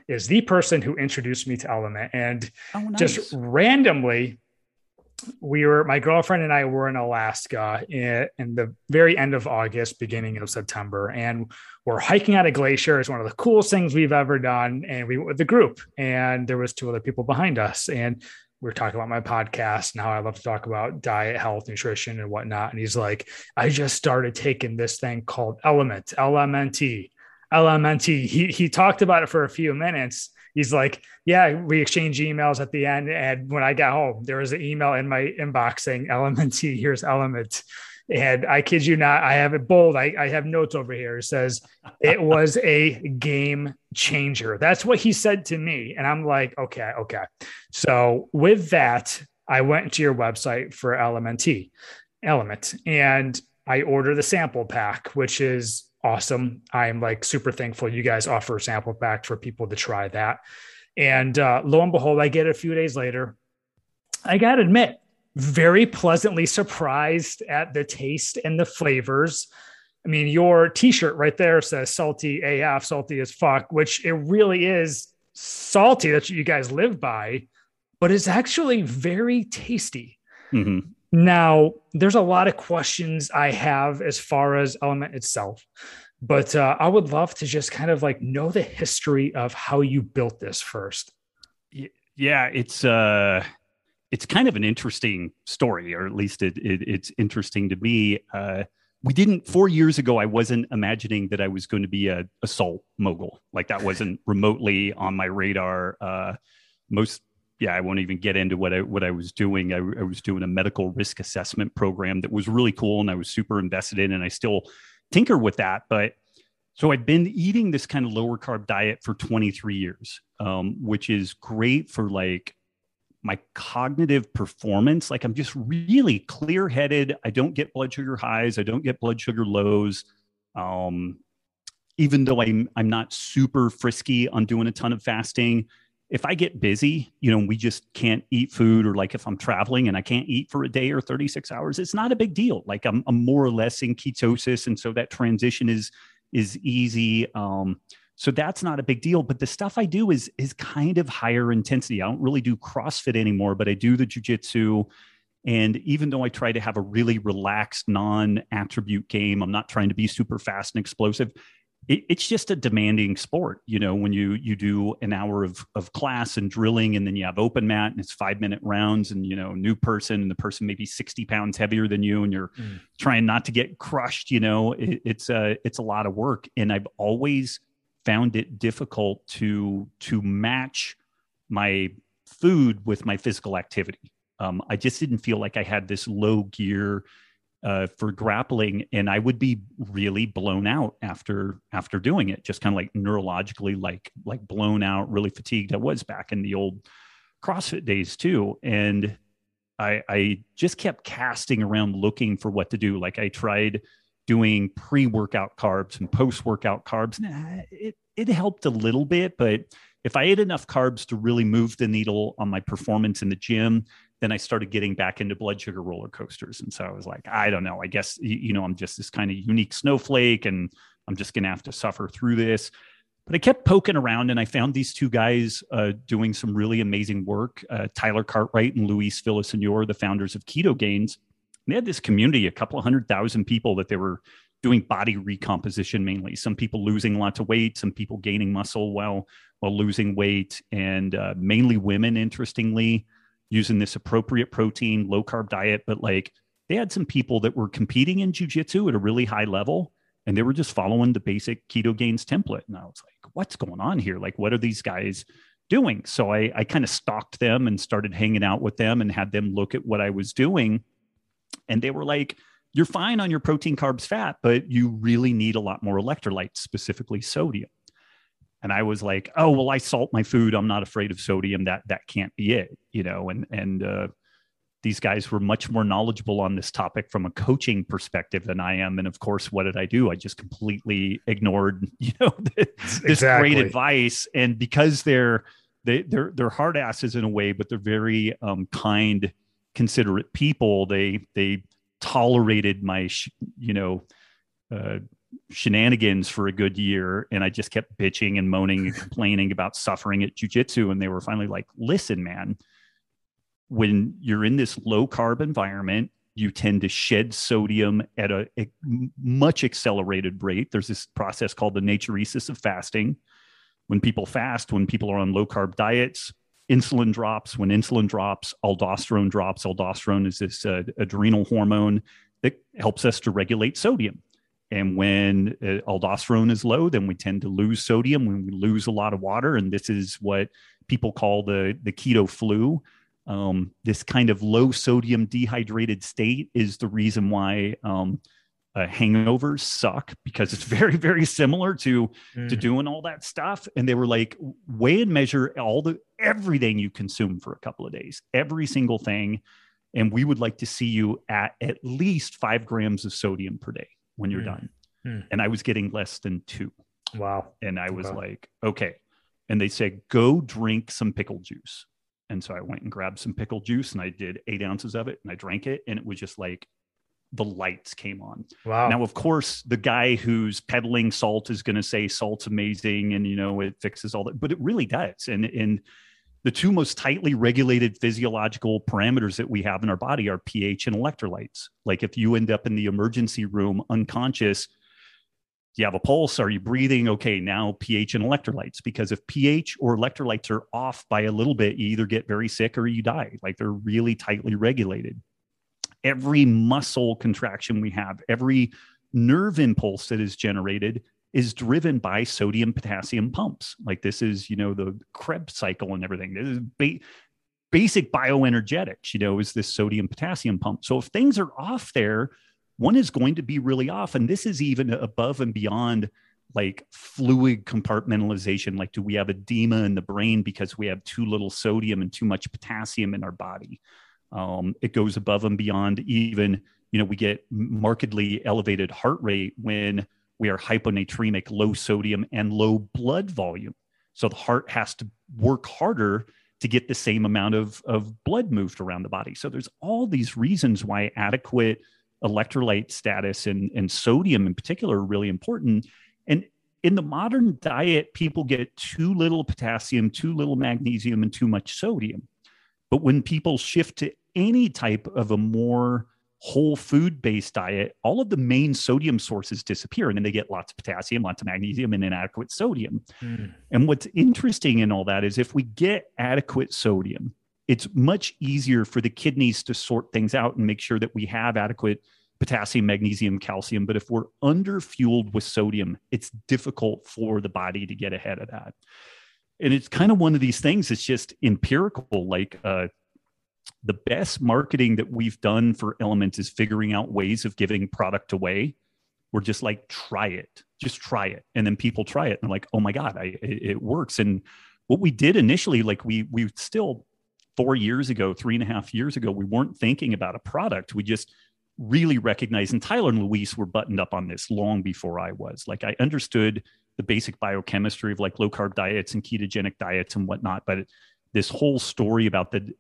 is the person who introduced me to Element. And oh, nice. just randomly, we were my girlfriend and I were in Alaska in, in, the very end of August, beginning of September, and we're hiking at a glacier. It's one of the coolest things we've ever done, and we went with the group, and there was two other people behind us, and we were talking about my podcast and how I love to talk about diet, health, nutrition, and whatnot. And he's like, I just started taking this thing called Element, LMNT. He he talked about it for a few minutes he's like, yeah, we exchange emails at the end. And when I got home, there was an email in my inbox saying LMNT, here's element. And I kid you not, I have it bold. I, I have notes over here. It says it was a game changer. That's what he said to me. And I'm like, okay, okay. So with that, I went to your website for LMNT element and I order the sample pack, which is awesome. I'm like super thankful you guys offer a sample pack for people to try that. And uh, lo and behold, I get it a few days later. I got to admit, very pleasantly surprised at the taste and the flavors. I mean, your t-shirt right there says salty AF, salty as fuck, which it really is salty. What you guys live by, but it's actually very tasty. Mm-hmm. Now, there's a lot of questions I have as far as Element itself, but uh, I would love to just kind of like know the history of how you built this first. Yeah, it's uh, it's kind of an interesting story, or at least it, it it's interesting to me. Uh, we didn't four years ago. I wasn't imagining that I was going to be a, a salt mogul. Like that wasn't remotely on my radar. Uh, most yeah, I won't even get into what I what I was doing. I, I, was doing a medical risk assessment program that was really cool, and I was super invested in, and I still tinker with that. But so I've been eating this kind of lower carb diet for 23 years, um, which is great for like my cognitive performance. Like I'm just really clear headed. I don't get blood sugar highs. I don't get blood sugar lows. Um, even though I'm I'm not super frisky on doing a ton of fasting if I get busy, you know, we just can't eat food, or like if I'm traveling and I can't eat for a day or 36 hours, it's not a big deal. Like I'm, I'm more or less in ketosis, and so that transition is is easy. Um, so that's not a big deal. But the stuff I do is is kind of higher intensity. I don't really do CrossFit anymore, but I do the jujitsu. And even though I try to have a really relaxed, non attribute game, I'm not trying to be super fast and explosive it, it's just a demanding sport you know when you you do an hour of of class and drilling and then you have open mat and it's five minute rounds and you know new person and the person maybe 60 pounds heavier than you and you're mm. trying not to get crushed you know it, it's a it's a lot of work and i've always found it difficult to to match my food with my physical activity um, i just didn't feel like i had this low gear uh, for grappling, and I would be really blown out after after doing it, just kind of like neurologically, like like blown out, really fatigued. I was back in the old CrossFit days too, and I I just kept casting around looking for what to do. Like I tried doing pre-workout carbs and post-workout carbs. Nah, it it helped a little bit, but if I ate enough carbs to really move the needle on my performance in the gym, then I started getting back into blood sugar roller coasters. And so I was like, I don't know. I guess, you know, I'm just this kind of unique snowflake and I'm just going to have to suffer through this. But I kept poking around and I found these two guys uh, doing some really amazing work uh, Tyler Cartwright and Luis Villasenor, the founders of keto Ketogains. They had this community, a couple of hundred thousand people that they were doing body recomposition mainly. Some people losing lots of weight, some people gaining muscle while while losing weight, and uh, mainly women, interestingly using this appropriate protein, low carb diet, but like they had some people that were competing in jujitsu at a really high level and they were just following the basic keto gains template. And I was like, what's going on here? Like, what are these guys doing? So I, I kind of stalked them and started hanging out with them and had them look at what I was doing. And they were like, you're fine on your protein, carbs, fat, but you really need a lot more electrolytes, specifically sodium and I was like, oh well, I salt my food. I'm not afraid of sodium. That that can't be it, you know. And and uh, these guys were much more knowledgeable on this topic from a coaching perspective than I am. And of course, what did I do? I just completely ignored, you know, this, exactly. great advice. And because they're they they're they're hard asses in a way, but they're very um, kind, considerate people. They they tolerated my, you know. Uh, shenanigans for a good year and I just kept bitching and moaning and complaining about suffering at jujitsu. And they were finally like, listen, man, when you're in this low carb environment, you tend to shed sodium at a, a, much accelerated rate. There's this process called the natriuresis of fasting. When people fast, when people are on low carb diets, insulin drops. When insulin drops, aldosterone drops. Aldosterone is this uh, adrenal hormone that helps us to regulate sodium. And when uh, aldosterone is low, then we tend to lose sodium when we lose a lot of water. And this is what people call the, the keto flu. Um, this kind of low sodium dehydrated state is the reason why um, uh, hangovers suck because it's very, very similar to, mm. to doing all that stuff. And they were like, weigh and measure all the everything you consume for a couple of days, every single thing. And we would like to see you at at least five grams of sodium per day when you're mm. done. Mm. And I was getting less than two. Wow. And I was wow. like, okay. And they said, go drink some pickle juice. And so I went and grabbed some pickle juice and I did eight ounces of it and I drank it. And it was just like the lights came on. Wow. Now, of course, the guy who's peddling salt is going to say salt's amazing and, you know, it fixes all that, but it really does. And, and, the two most tightly regulated physiological parameters that we have in our body are pH and electrolytes. Like if you end up in the emergency room unconscious, do you have a pulse? Are you breathing? Okay, now pH and electrolytes. Because if pH or electrolytes are off by a little bit, you either get very sick or you die. Like they're really tightly regulated. Every muscle contraction we have, every nerve impulse that is generated is driven by sodium potassium pumps. Like this is, you know, the Krebs cycle and everything. This is ba- basic bioenergetics, you know, is this sodium potassium pump. So if things are off there, one is going to be really off. And this is even above and beyond like fluid compartmentalization. Like, do we have edema in the brain because we have too little sodium and too much potassium in our body? Um, it goes above and beyond even, you know, we get markedly elevated heart rate when we are hyponatremic, low sodium, and low blood volume. So the heart has to work harder to get the same amount of, of blood moved around the body. So there's all these reasons why adequate electrolyte status and, and sodium in particular are really important. And in the modern diet, people get too little potassium, too little magnesium, and too much sodium. But when people shift to any type of a more whole food based diet, all of the main sodium sources disappear and then they get lots of potassium, lots of magnesium, and inadequate sodium. Mm. And what's interesting in all that is if we get adequate sodium, it's much easier for the kidneys to sort things out and make sure that we have adequate potassium, magnesium, calcium. But if we're under fueled with sodium, it's difficult for the body to get ahead of that. And it's kind of one of these things, it's just empirical. Like uh, the best marketing that we've done for Element is figuring out ways of giving product away. We're just like, try it, just try it. And then people try it and like, oh my God, I, it, it works. And what we did initially, like we, we still four years ago, three and a half years ago, we weren't thinking about a product. We just really recognized, and Tyler and Luis were buttoned up on this long before I was. Like I understood the basic biochemistry of like low carb diets and ketogenic diets and whatnot, but this whole story about the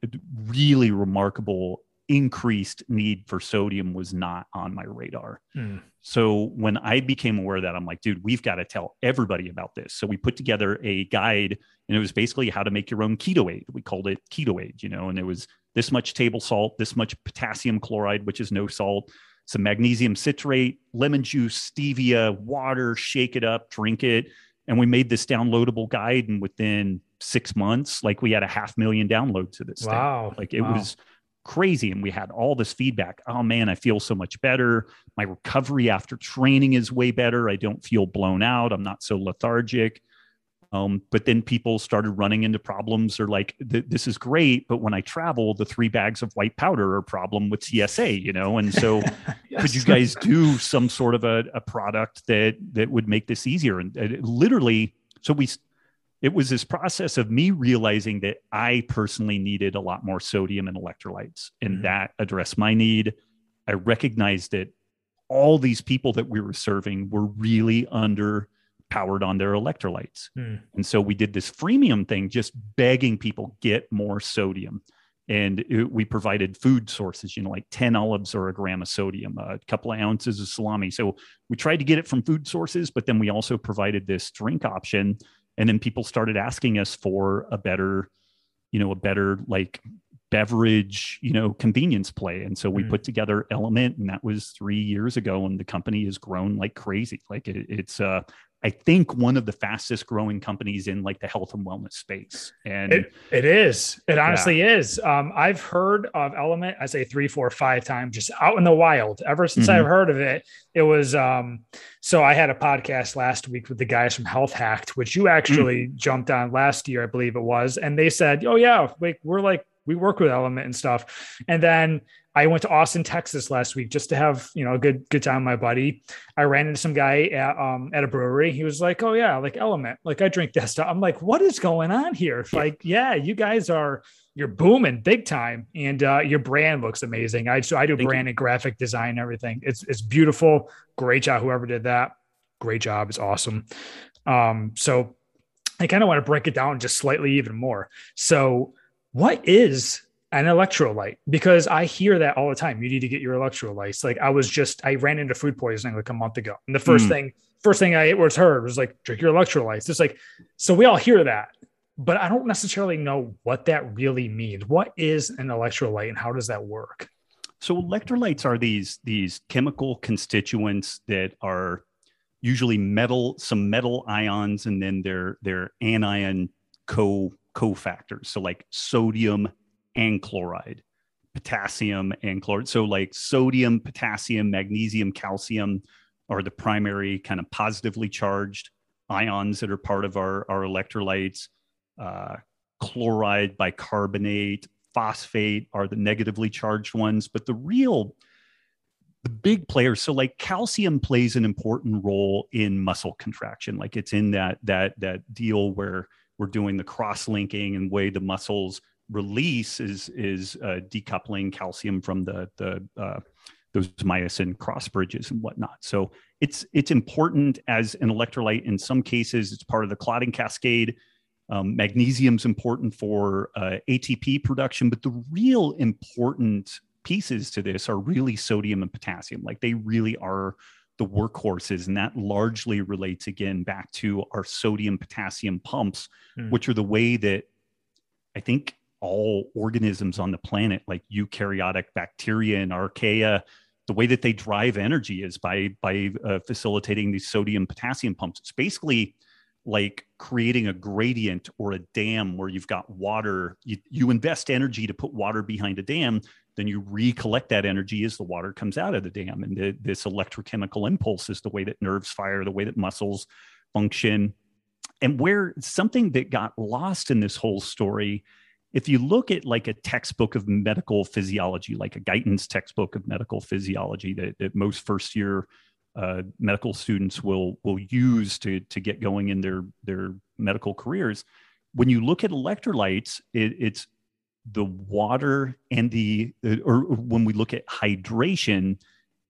really remarkable increased need for sodium was not on my radar. Mm. So when I became aware of that, I'm like, dude, we've got to tell everybody about this. So we put together a guide and it was basically how to make your own keto aid. We called it keto aid, you know, and it was this much table salt, this much potassium chloride, which is no salt, some magnesium citrate, lemon juice, stevia, water, shake it up, drink it. And we made this downloadable guide. And within six months, like we had a half million downloads to this. Wow. Thing. Like it wow. was crazy. And we had all this feedback. Oh man, I feel so much better. My recovery after training is way better. I don't feel blown out. I'm not so lethargic. Um, but then people started running into problems. Or like, this is great, but when I travel, the three bags of white powder are a problem with TSA, you know. And so, yes. could you guys do some sort of a, a product that that would make this easier? And uh, literally, so we it was this process of me realizing that I personally needed a lot more sodium and electrolytes, and mm-hmm. that addressed my need. I recognized that all these people that we were serving were really under powered on their electrolytes. Mm. And so we did this freemium thing, just begging people get more sodium. And it, we provided food sources, you know, like 10 olives or a gram of sodium, a couple of ounces of salami. So we tried to get it from food sources, but then we also provided this drink option and then people started asking us for a better you know a better like beverage you know convenience play and so we mm. put together element and that was three years ago and the company has grown like crazy like it, it's uh I think one of the fastest growing companies in like the health and wellness space. And it, it is. It honestly yeah. is. Um, I've heard of Element, I say three, four, five times just out in the wild. Ever since mm-hmm. I've heard of it, it was um, so I had a podcast last week with the guys from Health Hacked, which you actually mm. jumped on last year, I believe it was. And they said, Oh, yeah, like we're like we work with Element and stuff. And then I went to Austin, Texas last week just to have, you know, a good good time with my buddy. I ran into some guy at um at a brewery. He was like, "Oh yeah, like Element. Like I drink that stuff." I'm like, "What is going on here?" Like, yeah, you guys are you're booming big time and uh, your brand looks amazing. I so I do Thank brand you. and graphic design and everything. It's it's beautiful. Great job whoever did that. Great job. It's awesome. Um so I kind of want to break it down just slightly even more. So what is an electrolyte because I hear that all the time. You need to get your electrolytes. Like I was just, I ran into food poisoning like a month ago. And the first mm. thing, first thing I was heard was like, drink your electrolytes. It's like, so we all hear that, but I don't necessarily know what that really means. What is an electrolyte and how does that work? So electrolytes are these, these chemical constituents that are usually metal, some metal ions, and then they're, they're anion co cofactors. So like sodium and chloride, potassium and chloride. So like sodium, potassium, magnesium, calcium are the primary kind of positively charged ions that are part of our, our electrolytes. Uh, chloride, bicarbonate, phosphate are the negatively charged ones. But the real the big players so like calcium plays an important role in muscle contraction like it's in that that that deal where we're doing the cross linking and way the muscles release is is uh, decoupling calcium from the the uh, those myosin cross bridges and whatnot. So it's it's important as an electrolyte. In some cases, it's part of the clotting cascade. Um, magnesium's important for uh, ATP production, but the real important pieces to this are really sodium and potassium. Like they really are the workhorses, and that largely relates again back to our sodium potassium pumps, mm. which are the way that I think all organisms on the planet, like eukaryotic bacteria and archaea, the way that they drive energy is by by uh, facilitating these sodium potassium pumps. It's basically like creating a gradient or a dam where you've got water. You, you invest energy to put water behind a dam, then you recollect that energy as the water comes out of the dam. And the, this electrochemical impulse is the way that nerves fire, the way that muscles function. And where something that got lost in this whole story if you look at like a textbook of medical physiology, like a Guyton's textbook of medical physiology that, that most first year uh, medical students will will use to to get going in their their medical careers, when you look at electrolytes, it, it's the water and the or when we look at hydration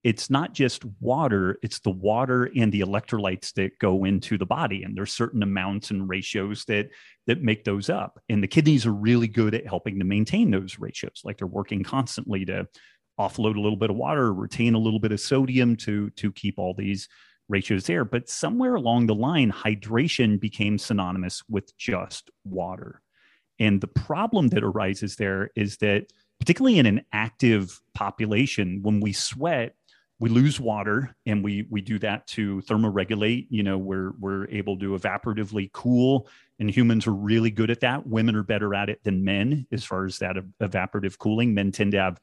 it's not just water it's the water and the electrolytes that go into the body and there's certain amounts and ratios that that make those up. And the kidneys are really good at helping to maintain those ratios like they're working constantly to offload a little bit of water retain a little bit of sodium to to keep all these ratios there. But somewhere along the line hydration became synonymous with just water. And the problem that arises there is that particularly in an active population when we sweat we lose water and we we do that to thermoregulate you know we're we're able to evaporatively cool and humans are really good at that. Women are better at it than men as far as that evaporative cooling. Men tend to have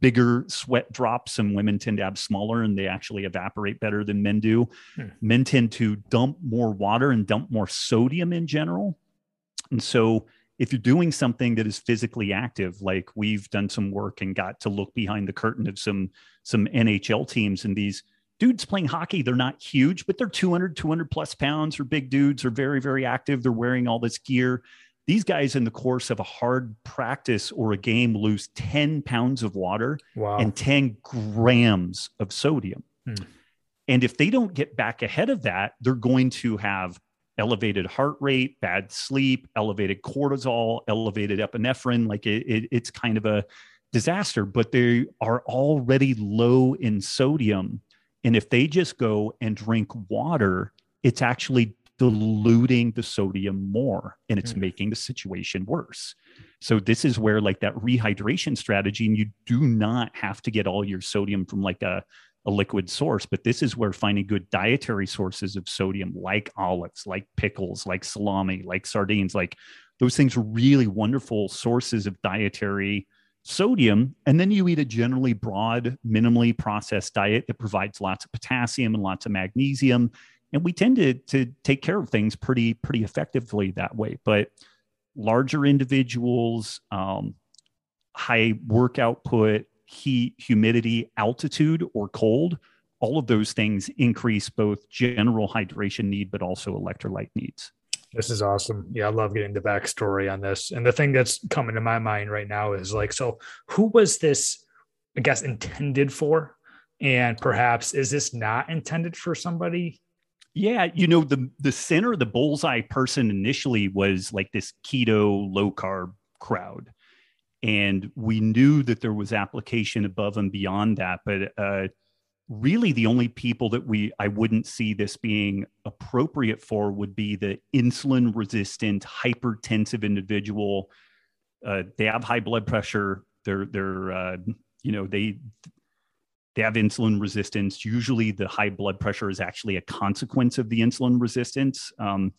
bigger sweat drops and women tend to have smaller and they actually evaporate better than men do. Hmm. men tend to dump more water and dump more sodium in general. And so if you're doing something that is physically active, like we've done some work and got to look behind the curtain of some some NHL teams and these dudes playing hockey, they're not huge, but they're 200, 200 plus pounds or big dudes are very, very active. They're wearing all this gear. These guys in the course of a hard practice or a game lose 10 pounds of water wow. and 10 grams of sodium. Hmm. And if they don't get back ahead of that, they're going to have elevated heart rate, bad sleep, elevated cortisol, elevated epinephrine. Like it, it, it's kind of a disaster, but they are already low in sodium. And if they just go and drink water, it's actually diluting the sodium more and it's mm. making the situation worse. So this is where like that rehydration strategy, and you do not have to get all your sodium from like a a liquid source. But this is where finding good dietary sources of sodium, like olives, like pickles, like salami, like sardines, like those things are really wonderful sources of dietary sodium. And then you eat a generally broad, minimally processed diet that provides lots of potassium and lots of magnesium. And we tend to, to take care of things pretty, pretty effectively that way. But larger individuals, um, high work output, heat, humidity, altitude, or cold, all of those things increase both general hydration need, but also electrolyte needs. This is awesome. Yeah, I love getting the backstory on this. And the thing that's coming to my mind right now is like, so who was this, I guess, intended for? And perhaps is this not intended for somebody? Yeah, you know, the the center, the bullseye person initially was like this keto low carb crowd and we knew that there was application above and beyond that but uh, really the only people that we i wouldn't see this being appropriate for would be the insulin resistant hypertensive individual. Uh, they have high blood pressure. They're they're uh, you know they they have insulin resistance. Usually the high blood pressure is actually a consequence of the insulin resistance. Um,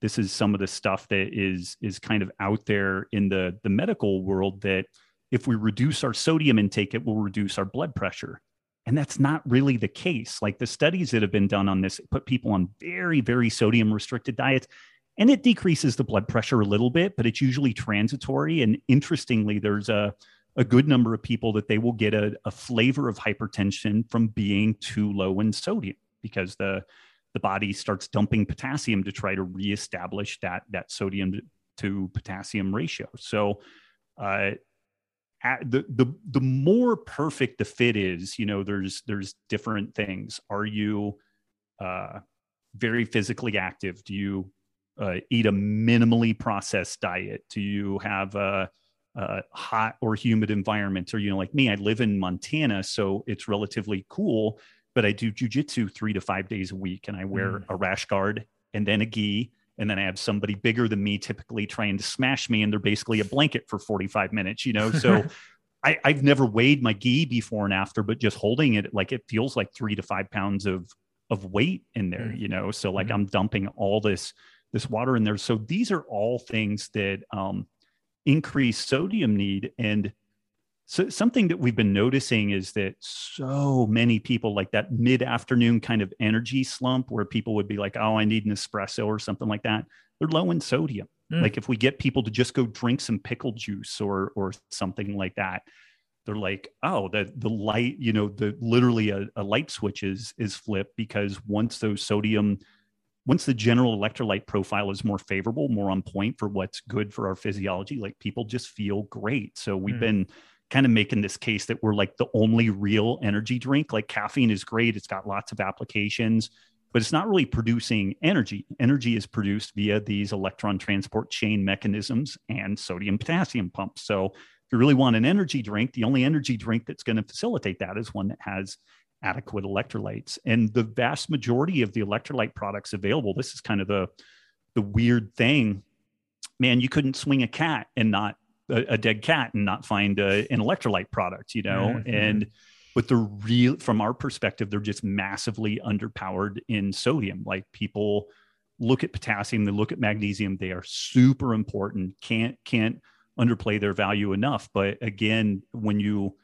this is some of the stuff that is is kind of out there in the the medical world that if we reduce our sodium intake it will reduce our blood pressure. And that's not really the case. Like the studies that have been done on this put people on very very sodium restricted diets and it decreases the blood pressure a little bit but it's usually transitory. And interestingly there's a a good number of people that they will get a, a flavor of hypertension from being too low in sodium because the the body starts dumping potassium to try to reestablish that that sodium to potassium ratio. So, uh, the the the more perfect the fit is, you know, there's there's different things. Are you uh, very physically active? Do you uh, eat a minimally processed diet? Do you have a, a, hot or humid environment? Or, you know, like me, I live in Montana, so it's relatively cool, but I do jujitsu three to five days a week and I wear mm. a rash guard and then a gi. And then I have somebody bigger than me typically trying to smash me, and they're basically a blanket for 45 minutes, you know? So I, I've never weighed my gi before and after, but just holding it, like it feels like three to five pounds of of weight in there, mm. you know. So like mm-hmm. I'm dumping all this this water in there. So these are all things that um, increase sodium need. And so something that we've been noticing is that so many people like that mid afternoon kind of energy slump where people would be like, oh, I need an espresso or something like that. They're low in sodium. Mm. Like if we get people to just go drink some pickle juice or or something like that, they're like, oh, the the light, you know, the literally a, a light switch is is flipped because once those sodium once the general electrolyte profile is more favorable, more on point for what's good for our physiology, like people just feel great. So we've mm. been kind of making this case that we're like the only real energy drink. Like caffeine is great, it's got lots of applications, but it's not really producing energy. Energy is produced via these electron transport chain mechanisms and sodium potassium pumps. So if you really want an energy drink, the only energy drink that's going to facilitate that is one that has adequate electrolytes. And the vast majority of the electrolyte products available, this is kind of the the weird thing. Man, you couldn't swing a cat and not a, a dead cat and not find a, an electrolyte product, you know? Mm-hmm. And but they're real from our perspective they're just massively underpowered in sodium like people look at potassium they look at magnesium they are super important can't can't underplay their value enough but again when you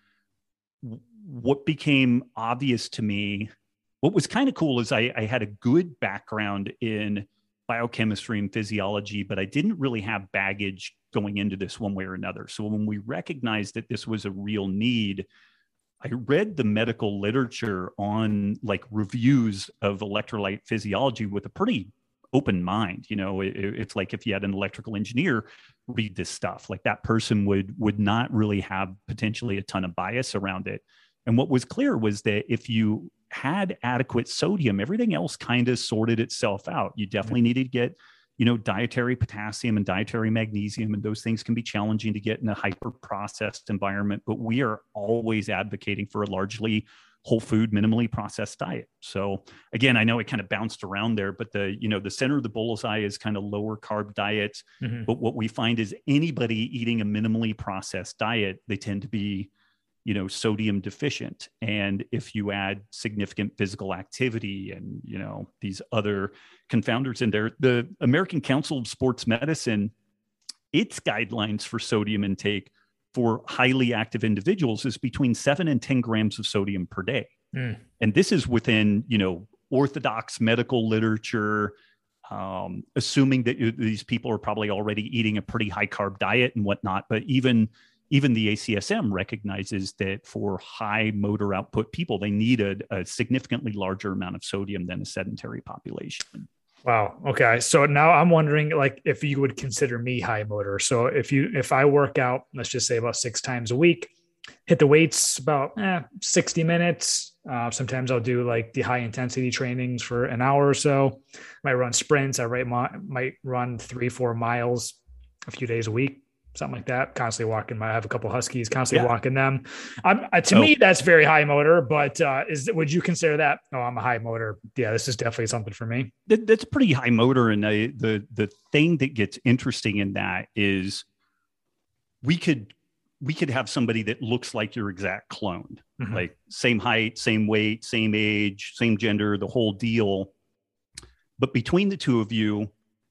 what became obvious to me what was kind of cool is I, I had a good background in biochemistry and physiology but i didn't really have baggage going into this one way or another so when we recognized that this was a real need I read the medical literature on like reviews of electrolyte physiology with a pretty open mind. You know, it, it's like if you had an electrical engineer read this stuff, like that person would would not really have potentially a ton of bias around it. And what was clear was that if you had adequate sodium, everything else kind of sorted itself out. You definitely needed to get you know, dietary potassium and dietary magnesium, and those things can be challenging to get in a hyper processed environment. But we are always advocating for a largely whole food, minimally processed diet. So again, I know it kind of bounced around there, but the you know the center of the bullseye is kind of lower carb diets. Mm-hmm. But what we find is anybody eating a minimally processed diet, they tend to be you know sodium deficient. And if you add significant physical activity and you know these other confounders in there the american council of sports medicine its guidelines for sodium intake for highly active individuals is between 7 and 10 grams of sodium per day. Mm. and this is within you know orthodox medical literature um, assuming that these people are probably already eating a pretty high carb diet and whatnot. But even even the ACSM recognizes that for high motor output people, they need a, a significantly larger amount of sodium than a sedentary population. Wow. Okay. So now I'm wondering like if you would consider me high motor. So if you if I work out, let's just say about six times a week, hit the weights about eh, 60 minutes. Uh, sometimes I'll do like the high intensity trainings for an hour or so. Might run sprints. I might, might run three, four miles a few days a week something like that. Constantly walking my, I have a couple huskies, constantly yeah. walking them. I'm, uh, to oh. me, that's very high motor, but uh, is would you consider that? Oh, I'm a high motor. Yeah, this is definitely something for me. That, that's pretty high motor. And the, the, the thing that gets interesting in that is we could, we could have somebody that looks like your exact clone, mm-hmm. like same height, same weight, same age, same gender, the whole deal. But between the two of you,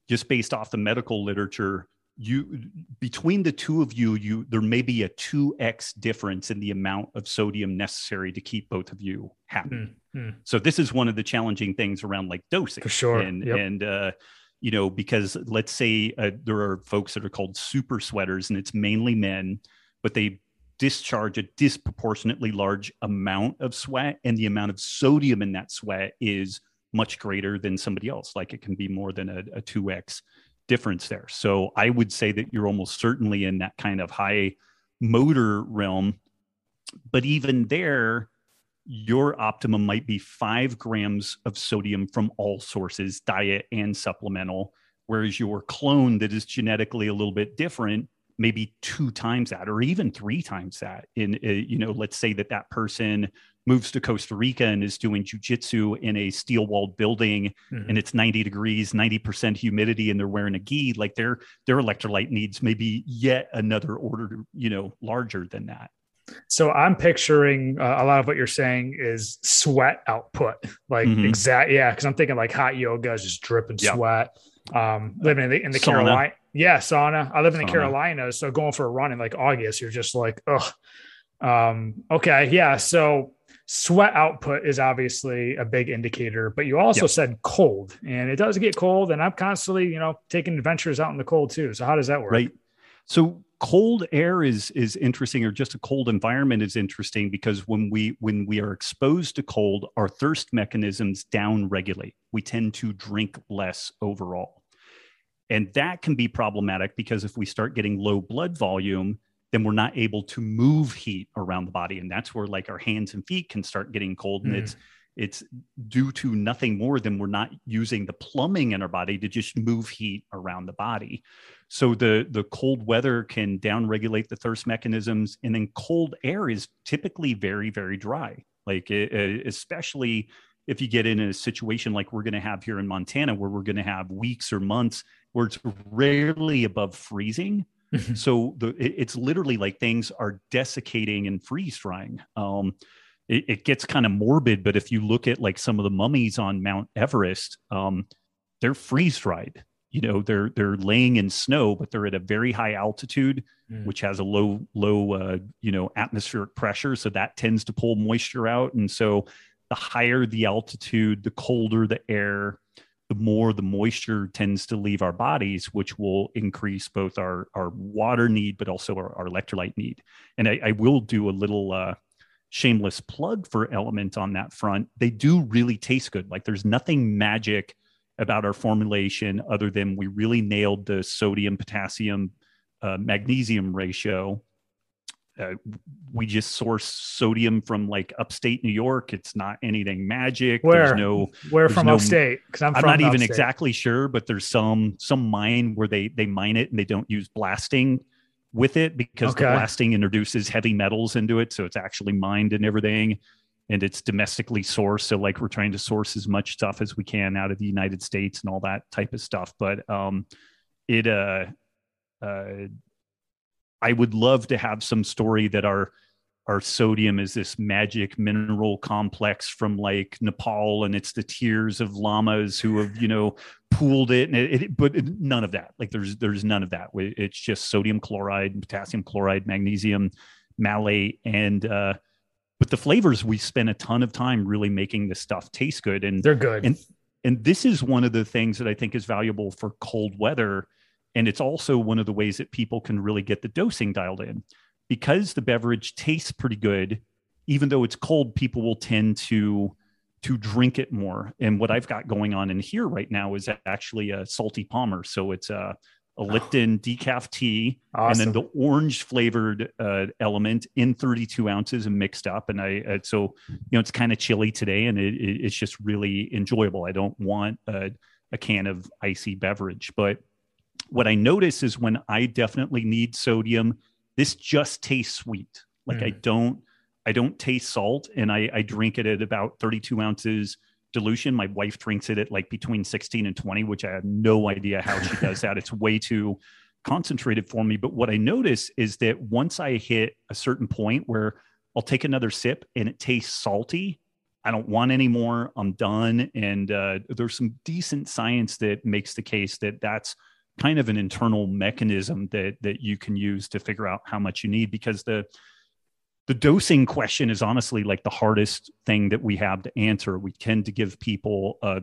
just based off the medical literature, you between the two of you you there may be a 2x difference in the amount of sodium necessary to keep both of you happy mm-hmm. so this is one of the challenging things around like dosing for sure and yep. and uh you know because let's say uh, there are folks that are called super sweaters and it's mainly men but they discharge a disproportionately large amount of sweat and the amount of sodium in that sweat is much greater than somebody else like it can be more than a, a 2x difference there. So I would say that you're almost certainly in that kind of high motor realm. But even there, your optimum might be five grams of sodium from all sources, diet and supplemental, whereas your clone that is genetically a little bit different maybe two times that or even three times that in uh, you know let's say that that person moves to costa rica and is doing jujitsu in a steel walled building mm-hmm. and it's 90 degrees 90% humidity and they're wearing a gi like their their electrolyte needs maybe yet another order you know larger than that so i'm picturing uh, a lot of what you're saying is sweat output like mm-hmm. exact yeah because i'm thinking like hot yoga is just dripping yep. sweat um living in the, in the carolina yeah, sauna. I live in the Carolinas, so going for a run in like August, you're just like, ugh. Um, okay, yeah. So sweat output is obviously a big indicator, but you also yep. said cold, and it does get cold, and I'm constantly, you know, taking adventures out in the cold too. So how does that work? Right. So cold air is is interesting, or just a cold environment is interesting because when we when we are exposed to cold, our thirst mechanisms down regulate. We tend to drink less overall. And that can be problematic because if we start getting low blood volume, then we're not able to move heat around the body. And that's where like our hands and feet can start getting cold. And mm. it's it's due to nothing more than we're not using the plumbing in our body to just move heat around the body. So the the cold weather can downregulate the thirst mechanisms, and then cold air is typically very very dry. Like it, especially if you get in a situation like we're going to have here in Montana, where we're going to have weeks or months where it's rarely above freezing. Mm-hmm. so the it, it's literally like things are desiccating and freeze drying. Um, it, it, gets kind of morbid, but if you look at like some of the mummies on Mount Everest, um, they're freeze dried. You know, they're they're laying in snow, but they're at a very high altitude, mm. which has a low low uh, you know atmospheric pressure, so that tends to pull moisture out, and so the higher the altitude, the colder the air, the more the moisture tends to leave our bodies, which will increase both our, our water need, but also our, our electrolyte need. And I, I will do a little uh, shameless plug for LMNT on that front. They do really taste good. Like there's nothing magic about our formulation other than we really nailed the sodium, potassium, uh, magnesium ratio uh, we just source sodium from like upstate New York. It's not anything magic. Where? There's no where from no, upstate? Because I'm, I'm not even exactly sure, but there's some some mine where they they mine it and they don't use blasting with it because okay. the blasting introduces heavy metals into it, so it's actually mined and everything. And it's domestically sourced. So like we're trying to source as much stuff as we can out of the United States and all that type of stuff. But um it uh uh I would love to have some story that our our sodium is this magic mineral complex from like Nepal, and it's the tears of llamas who have you know pooled it, and it, it but it, none of that. Like there's there's none of that. It's just sodium chloride, and potassium chloride, magnesium, malate, and uh, but the flavors we spend a ton of time really making the stuff taste good, and they're good. And and this is one of the things that I think is valuable for cold weather and it's also one of the ways that people can really get the dosing dialed in. Because the beverage tastes pretty good, even though it's cold, people will tend to to drink it more. And what I've got going on in here right now is actually a salty Palmer. So it's a, a Lipton decaf tea awesome. and then the orange flavored uh, LMNT in 32 ounces and mixed up. And I, uh, so, you know, it's kind of chilly today and it, it, it's just really enjoyable. I don't want a, a can of icy beverage, but what I notice is when I definitely need sodium, this just tastes sweet. Like mm. I don't, I don't taste salt, and I, I drink it at about 32 ounces dilution. My wife drinks it at like between 16 and 20, which I have no idea how she does that. It's way too concentrated for me. But what I notice is that once I hit a certain point where I'll take another sip and it tastes salty, I don't want any more. I'm done. And uh, there's some decent science that makes the case that that's kind of an internal mechanism that that you can use to figure out how much you need because the the dosing question is honestly like the hardest thing that we have to answer we tend to give people uh,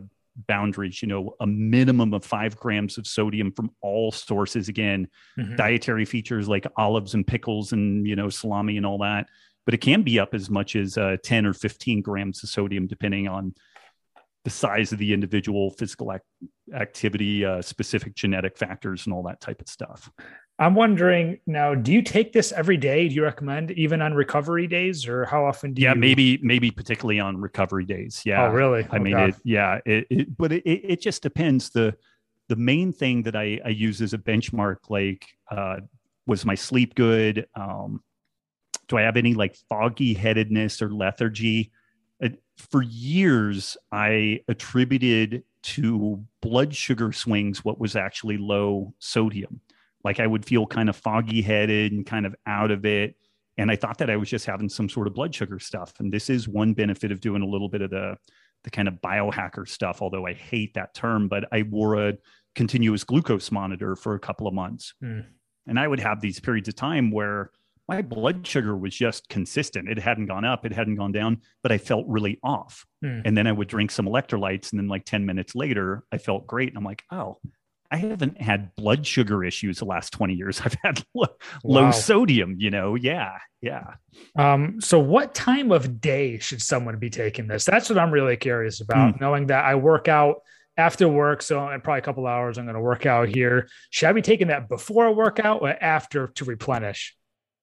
boundaries you know a minimum of five grams of sodium from all sources again mm-hmm. dietary features like olives and pickles and you know salami and all that but it can be up as much as uh, 10 or 15 grams of sodium depending on the size of the individual physical act- activity, uh, specific genetic factors, and all that type of stuff. I'm wondering now, do you take this every day? Do you recommend even on recovery days, or how often do yeah, you? Yeah, maybe maybe particularly on recovery days. Yeah. Oh, really? I oh, mean, it, yeah, it, it, but it, it just depends. The the main thing that I, I use as a benchmark, like, uh, was my sleep good? Um, do I have any like foggy headedness or lethargy? Uh, for years, I attributed to blood sugar swings what was actually low sodium. Like I would feel kind of foggy headed and kind of out of it. And I thought that I was just having some sort of blood sugar stuff. And this is one benefit of doing a little bit of the the kind of biohacker stuff, although I hate that term, but I wore a continuous glucose monitor for a couple of months. Mm. And I would have these periods of time where my blood sugar was just consistent. It hadn't gone up, it hadn't gone down, but I felt really off. Mm. And then I would drink some electrolytes. And then, like 10 minutes later, I felt great. And I'm like, oh, I haven't had blood sugar issues the last 20 years. I've had low, wow. low sodium, you know. Yeah. Yeah. Um, so what time of day should someone be taking this? That's what I'm really curious about, mm. knowing that I work out after work. So in probably a couple hours, I'm going to work out here. Should I be taking that before a workout or after to replenish?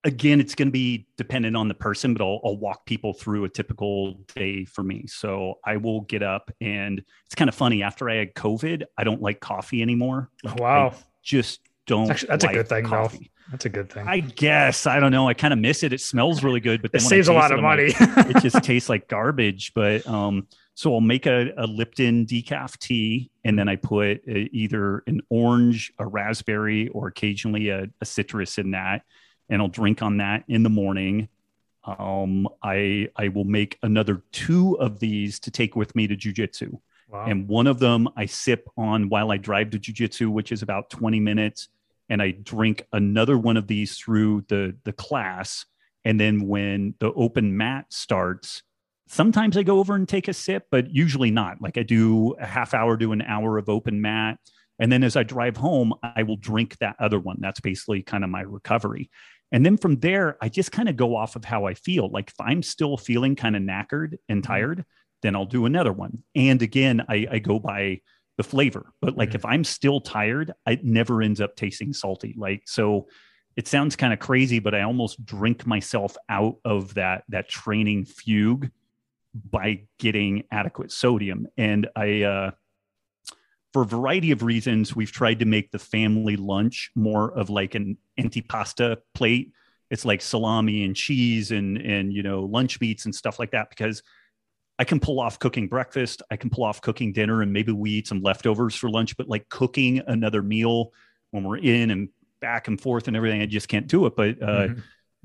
Again, it's going to be dependent on the person, but I'll, I'll, walk people through a typical day for me. So I will get up, and it's kind of funny. After I had COVID, I don't like coffee anymore. Like, wow, I just don't. Actually, that's like a good thing, coffee. though. That's a good thing. I guess I don't know. I kind of miss it. It smells really good, but it saves a lot of money. Like, it just tastes like garbage. But um, so I'll make a, a Lipton decaf tea, and then I put a, uh, either an orange, a raspberry, or occasionally a, a citrus in that and I'll drink on that in the morning. Um, I I will make another two of these to take with me to jujitsu. Wow. And one of them I sip on while I drive to jujitsu, which is about 20 minutes. And I drink another one of these through the the class. And then when the open mat starts, sometimes I go over and take a sip, but usually not. Like I do a half hour to an hour of open mat. And then as I drive home, I will drink that other one. That's basically kind of my recovery. And then from there, I just kind of go off of how I feel. Like if I'm still feeling kind of knackered and mm-hmm. tired, then I'll do another one. And again, I, I go by the flavor. But like mm-hmm. if I'm still tired, it never ends up tasting salty. Like so it sounds kind of crazy, but I almost drink myself out of that that training fugue by getting adequate sodium. And I uh for a variety of reasons, we've tried to make the family lunch more of like an antipasta plate. It's like salami and cheese and and you know lunch meats and stuff like that because I can pull off cooking breakfast, I can pull off cooking dinner, and maybe we eat some leftovers for lunch. But like cooking another meal when we're in and back and forth and everything, I just can't do it. But uh, mm-hmm.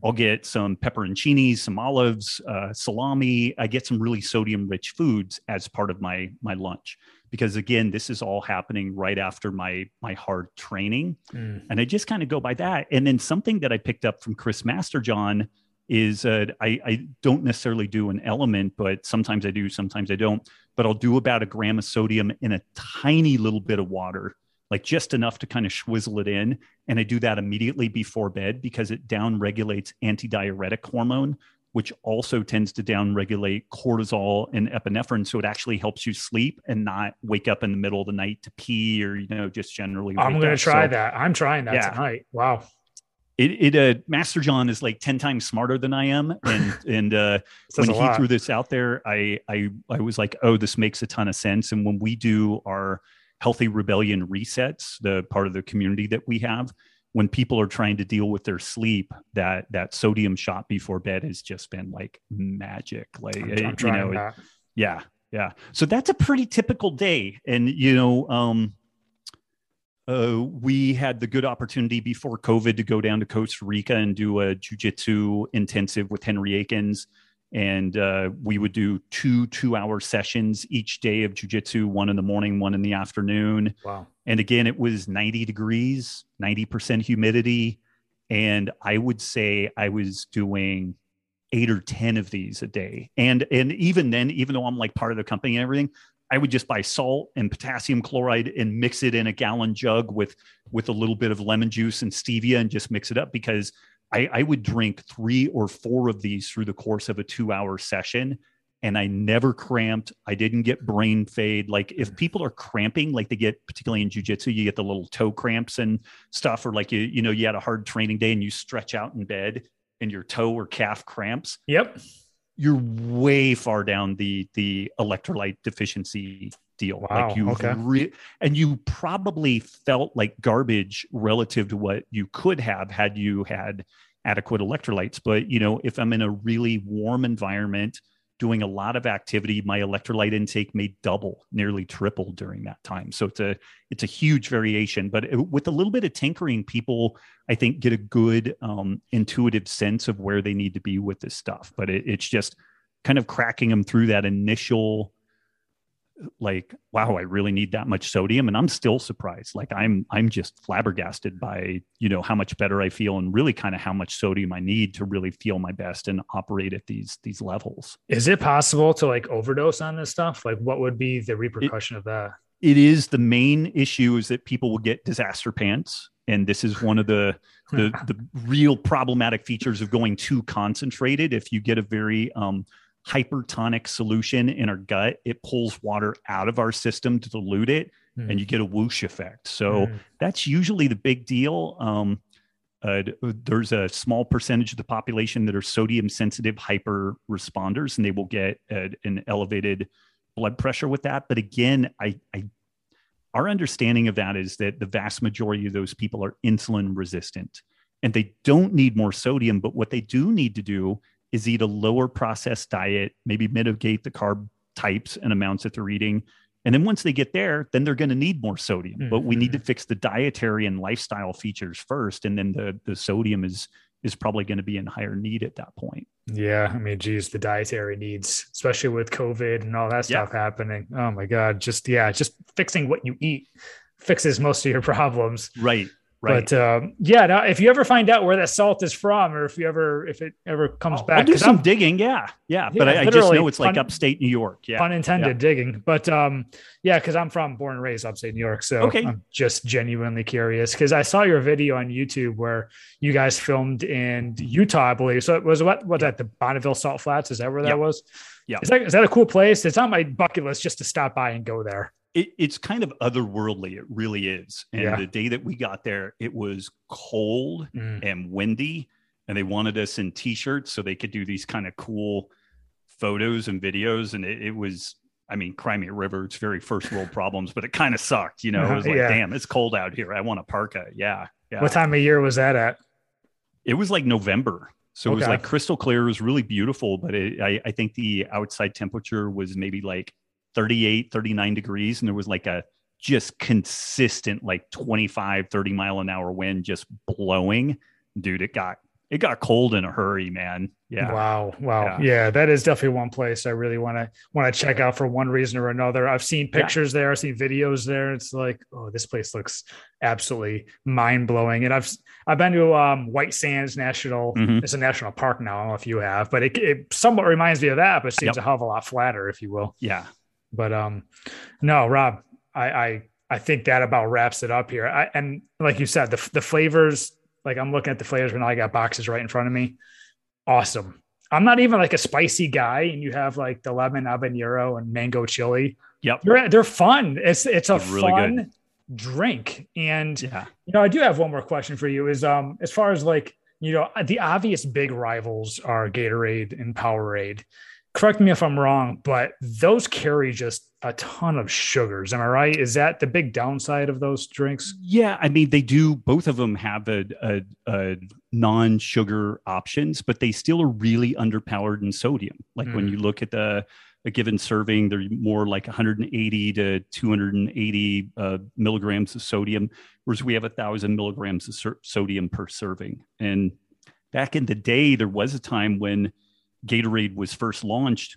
I'll get some pepperoncinis, some olives, uh, salami. I get some really sodium-rich foods as part of my my lunch because again this is all happening right after my my hard training mm. and i just kind of go by that and then something that i picked up from chris masterjohn is uh, I, I don't necessarily do an LMNT but sometimes i do sometimes i don't but i'll do about a gram of sodium in a tiny little bit of water like just enough to kind of swizzle it in and i do that immediately before bed because it down regulates antidiuretic hormone which also tends to downregulate cortisol and epinephrine. So it actually helps you sleep and not wake up in the middle of the night to pee or, you know, just generally. I'm going to try so, that. I'm trying that yeah. tonight. Wow. It, it, uh, Masterjohn is like 10 times smarter than I am. And, and, uh, when he lot. threw this out there, I, I, I was like, oh, this makes a ton of sense. And when we do our healthy rebellion resets, the part of the community that we have, when people are trying to deal with their sleep, that that sodium shot before bed has just been like magic. Like I'm, I'm you know, yeah, yeah. So that's a pretty typical day, and you know, um, uh, we had the good opportunity before COVID to go down to Costa Rica and do a jujitsu intensive with Henry Akins and uh, we would do two two-hour sessions each day of jujitsu, one in the morning, one in the afternoon. Wow! And again, it was 90 degrees, 90% humidity, and I would say I was doing eight or ten of these a day. And and even then, even though I'm like part of the company and everything, I would just buy salt and potassium chloride and mix it in a gallon jug with with a little bit of lemon juice and stevia and just mix it up because I, I would drink three or four of these through the course of a two hour session and I never cramped. I didn't get brain fade. Like if mm. people are cramping, like they get particularly in jujitsu, you get the little toe cramps and stuff, or like you, you know, you had a hard training day and you stretch out in bed and your toe or calf cramps. Yep. You're way far down the the electrolyte deficiency deal. Wow, like you okay. re- and you probably felt like garbage relative to what you could have had you had adequate electrolytes. But you know, if I'm in a really warm environment doing a lot of activity, my electrolyte intake may double, nearly triple during that time. So it's a it's a huge variation. But it, with a little bit of tinkering, people I think get a good um, intuitive sense of where they need to be with this stuff. But it, it's just kind of cracking them through that initial like wow i really need that much sodium. And i'm still surprised. Like i'm i'm just flabbergasted by you know how much better i feel and really kind of how much sodium i need to really feel my best and operate at these these levels. Is it possible to like overdose on this stuff? Like, what would be the repercussion of that? it is the main issue is that people will get disaster pants. And this is one of the the, the real problematic features of going too concentrated. If you get a very um, hypertonic solution in our gut it pulls water out of our system to dilute it Hmm. and you get a whoosh effect so Hmm. that's usually the big deal um, uh, there's a small percentage of the population that are sodium sensitive hyper responders and they will get a, an elevated blood pressure with that but again I, I our understanding of that is that the vast majority of those people are insulin resistant and they don't need more sodium but what they do need to do is eat a lower processed diet maybe mitigate the carb types and amounts that they're eating and then once they get there then they're going to need more sodium but we need to mm-hmm. fix the dietary and lifestyle features first and then the the sodium is is probably going to be in higher need at that point Yeah, I mean, geez, the dietary needs, especially with COVID and all that Yeah. stuff happening. Oh my God, just yeah, just fixing what you eat fixes most of your problems. right right But um, yeah, now if you ever find out where that salt is from, or if you ever if it ever comes I'll, back, I'll do some I'm digging yeah yeah, but I, I just know it's like fun- upstate new york yeah pun intended yeah. digging. But um, yeah, because I'm from born and raised upstate New York, so Okay. I'm just genuinely curious because I saw your video on YouTube where you guys filmed in Utah, I believe. So it was what was that the Bonneville Salt Flats? Is that where that Yeah. was? Yeah. Is that is that a cool place? It's on my bucket list just to stop by and go there. It, it's kind of otherworldly. It really is. And Yeah. the day that we got there, it was cold Mm. and windy, and they wanted us in t-shirts so they could do these kind of cool photos and videos. And it, it was, I mean, Crimea River. It's very first world problems, but it kind of sucked. You know, it was like, Yeah. damn, it's cold out here. I want a parka. Yeah, yeah. What time of year was that at? It was like November. So it was like crystal clear. It was really beautiful, but it, I, I think the outside temperature was maybe like 38, 39 degrees. And there was like a just consistent, like 25, 30 mile an hour wind just blowing. Dude, it got it got cold in a hurry, man. Yeah. Wow. Wow. Yeah. Yeah. that is definitely one place I really want to want to check out for one reason or another. I've seen Yeah. pictures there, I've seen videos there. It's like, oh, this place looks absolutely mind blowing. And I've I've been to um, White Sands National. Mhm. It's a national park now. I don't know if you have, but it, it somewhat reminds me of that, but seems Yep. a hell of a lot flatter, if you will. Yeah. But um, no, Robb, I I, I think that about wraps it up here. I, and like you said, the the flavors. Like I'm looking at the flavors when I got boxes right in front of me. Awesome. I'm not even like a spicy guy, and you have like the lemon habanero and mango chili. Yep. They're they're fun. It's it's a really fun good. drink. And Yeah. you know, I do have one more question for you. Is um as far as like you know the obvious big rivals are Gatorade and Powerade. Correct me if I'm wrong, but those carry just a ton of sugars. Am I right? Is that the big downside of those drinks? Yeah, I mean, they do. Both of them have a, a, a non-sugar options, but they still are really underpowered in sodium. Like when Mm. you look at the a given serving, they're more like 180 to 280 uh, milligrams of sodium, whereas we have a thousand milligrams of ser- sodium per serving. And back in the day, there was a time when Gatorade was first launched.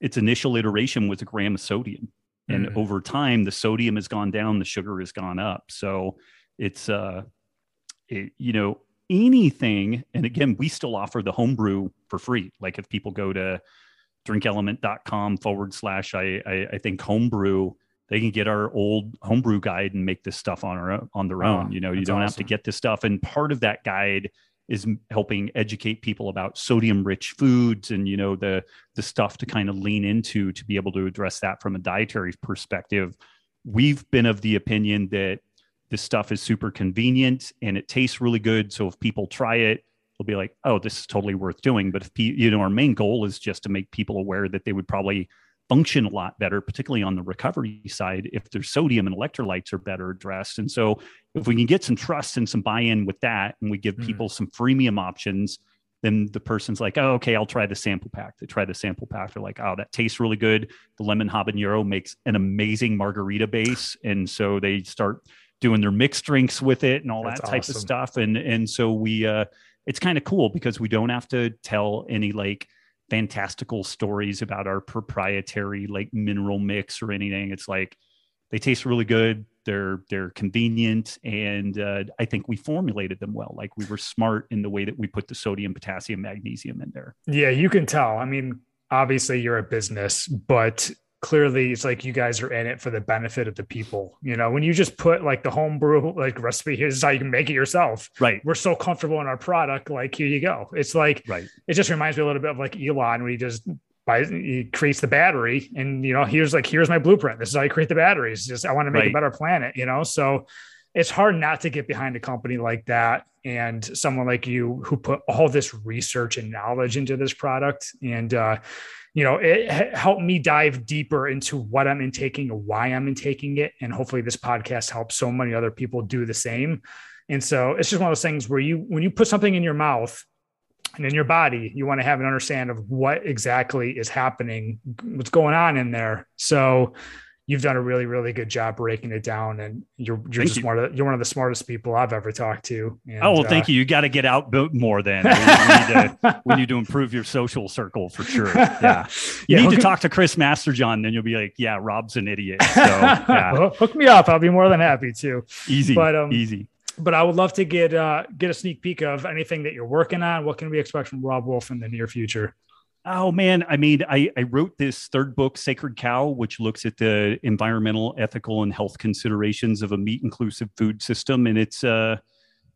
Its initial iteration was a gram of sodium. And Mm. over time the sodium has gone down the sugar has gone up. So it's uh it, you know anything and again we still offer the homebrew for free. Like if people go to drinklmnt.com forward slash I, I i think homebrew they can get our old homebrew guide and make this stuff on our on their Oh, own. You know you don't have to get this stuff. And part of that guide is helping educate people about sodium rich foods and you know the the stuff to kind of lean into to be able to address that from a dietary perspective. We've been of the opinion that this stuff is super convenient and it tastes really good. So if people try it, they'll be like, "Oh, this is totally worth doing." But if you know, our main goal is just to make people aware that they would probably function a lot better, particularly on the recovery side, if their sodium and electrolytes are better addressed. And so, if we can get some trust and some buy in with that, and we give mm. people some freemium options, then the person's like, oh, okay, I'll try the sample pack. They try the sample pack. They're like, oh, that tastes really good. The lemon habanero makes an amazing margarita base. And so they start doing their mixed drinks with it and all That's that type awesome. of stuff. And and so we uh it's kind of cool because we don't have to tell any like fantastical stories about our proprietary like mineral mix or anything. It's like they taste really good. They're they're convenient, and uh, I think we formulated them well. Like we were smart in the way that we put the sodium, potassium, magnesium in there. Yeah, you can tell. I mean, obviously you're a business, but clearly it's like you guys are in it for the benefit of the people. You know when you just put like the homebrew like recipe here's how you can make it yourself. Right. We're so comfortable in our product like here you go. It's like right. it just reminds me a little bit of like elon when he just buys he creates the battery and you know here's like here's my blueprint. This is how you create the batteries just i want to make right. a better planet you know? So it's hard not to get behind a company like that and someone like you who put all this research and knowledge into this product. And uh you know, it helped me dive deeper into what I'm intaking why I'm intaking it. And hopefully this podcast helps so many other people do the same. And so it's just one of those things where you, when you put something in your mouth and in your body, you want to have an understanding of what exactly is happening, what's going on in there. So you've done a really really good job breaking it down and you're you're thank just you. one of the, you're one of the smartest people I've ever talked to. And, oh well, thank uh, you. You got to get out more then. we, need to, we need to improve your social circle for sure. Yeah, you yeah, need to talk to Chris Masterjohn, then you'll be like, yeah, Robb's an idiot. So yeah. well, hook me up. I'll be more than happy to. Easy, but um, easy. But I would love to get uh, get a sneak peek of anything that you're working on. What can we expect from Robb Wolf in the near future? Oh man, I mean, I, I wrote this third book, Sacred Cow, which looks at the environmental, ethical, and health considerations of a meat inclusive food system, and it's uh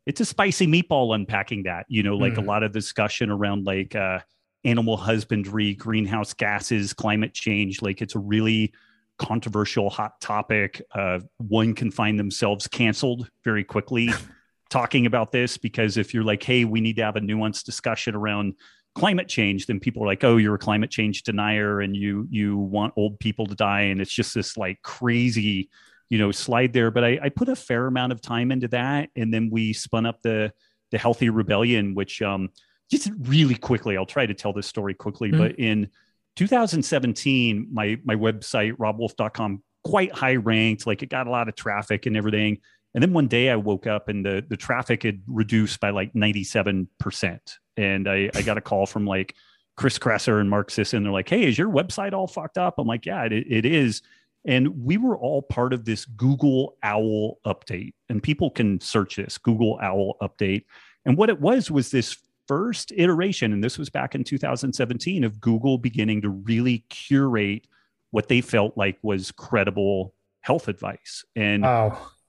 it's a spicy meatball unpacking that. You know, like mm. a lot of discussion around like uh, animal husbandry, greenhouse gases, climate change. Like it's a really controversial, hot topic. Uh, one can find themselves canceled very quickly talking about this because if you're like, hey, we need to have a nuanced discussion around climate change, then people are like, "Oh, you're a climate change denier, and you you want old people to die," and it's just this like crazy, you know, slide there. But I, I put a fair amount of time into that, and then we spun up the the Healthy Rebellion, which um, just really quickly. I'll try to tell this story quickly, mm-hmm. but in 2017, my my website robbwolf.com quite high ranked, like it got a lot of traffic and everything. And then one day I woke up and the the traffic had reduced by like 97%. And I, I got a call from like Chris Kresser and Mark Sisson. They're like, hey, is your website all fucked up? I'm like, yeah, it, it is. And we were all part of this Google Owl update. And people can search this Google Owl update. And what it was was this first iteration, and this was back in 2017, of Google beginning to really curate what they felt like was credible health advice. And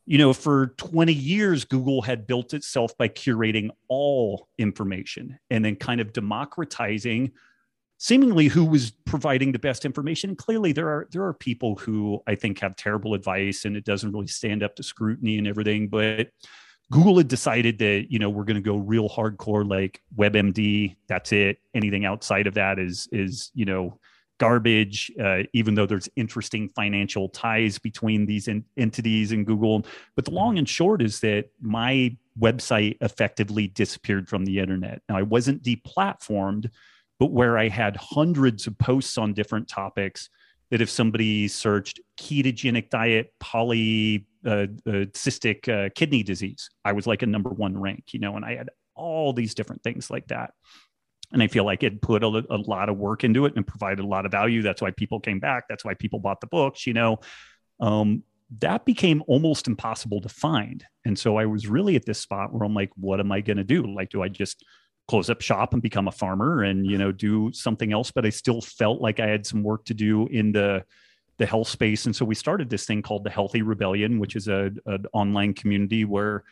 you know, for 20 years, Google had built itself by curating all information and then kind of democratizing seemingly who was providing the best information. clearly, there are there are people who I think have terrible advice and it doesn't really stand up to scrutiny and everything. But Google had decided that you know we're going to go real hardcore, like WebMD. That's it. Anything outside of that is is you know garbage, uh, even though there's interesting financial ties between these entities and Google. But the long and short is that my website effectively disappeared from the internet. Now, I wasn't deplatformed, but where I had hundreds of posts on different topics that if somebody searched ketogenic diet, poly uh, uh, cystic uh, kidney disease, I was like a number one rank, you know, and I had all these different things like that and I feel like it put a, a, lot of work into it and provided a lot of value. That's why people came back. That's why people bought the books. You know, um, that became almost impossible to find. And so I was really at this spot where I'm like, what am I going to do? Like, do I just close up shop and become a farmer and you know do something else? But I still felt like I had some work to do in the the health space. And so we started this thing called the Healthy Rebellion, which is a an online community where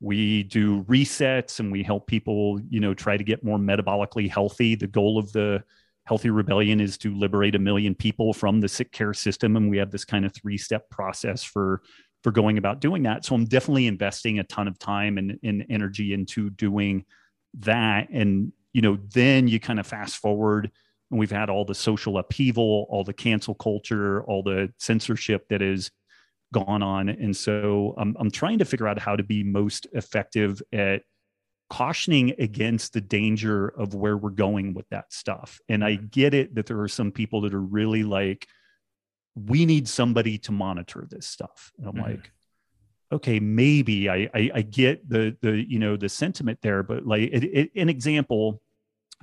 we do resets and we help people you know try to get more metabolically healthy. The goal of the healthy rebellion is to liberate a million people from the sick care system and we have this kind of three step process for for going about doing that. So i'm definitely investing a ton of time and, and energy into doing that. And you know then you kind of fast forward and we've had all the social upheaval, all the cancel culture, all the censorship that has gone on. And so I'm, I'm trying to figure out how to be most effective at cautioning against the danger of where we're going with that stuff. And I get it that there are some people that are really like, we need somebody to monitor this stuff. And I'm mm-hmm. like, okay, maybe I, I, I get the the you know the sentiment there, but like it, it, an example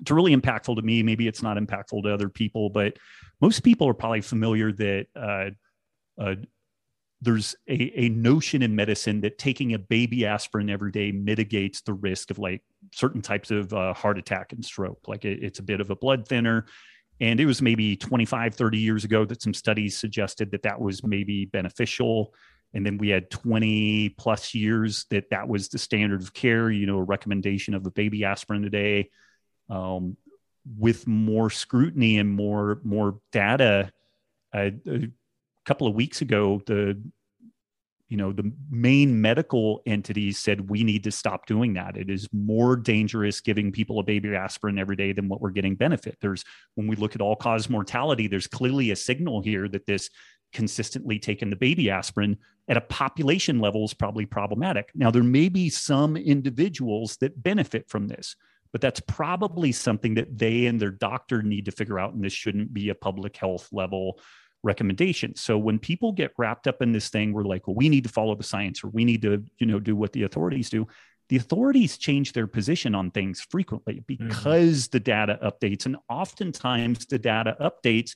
it's really impactful to me. Maybe it's not impactful to other people, but most people are probably familiar that uh, uh, there's a, a notion in medicine that taking a baby aspirin every day mitigates the risk of like certain types of uh, heart attack and stroke. Like it, it's a bit of a blood thinner. And it was maybe 25, 30 years ago that some studies suggested that that was maybe beneficial. And then we had 20 plus years that that was the standard of care, you know, a recommendation of a baby aspirin a day um, with more scrutiny and more more data. Uh, couple of weeks ago, the you know the main medical entities said we need to stop doing that it is more dangerous giving people a baby aspirin every day than what we're getting benefit there's when we look at all cause mortality there's clearly a signal here that this consistently taking the baby aspirin at a population level is probably problematic now there may be some individuals that benefit from this but that's probably something that they and their doctor need to figure out. And this shouldn't be a public health level recommendation. So when people get wrapped up in this thing, we're like, well, we need to follow the science or we need to, you know, do what the authorities do. The authorities change their position on things frequently mm-hmm. because mm-hmm. the data updates. And oftentimes the data updates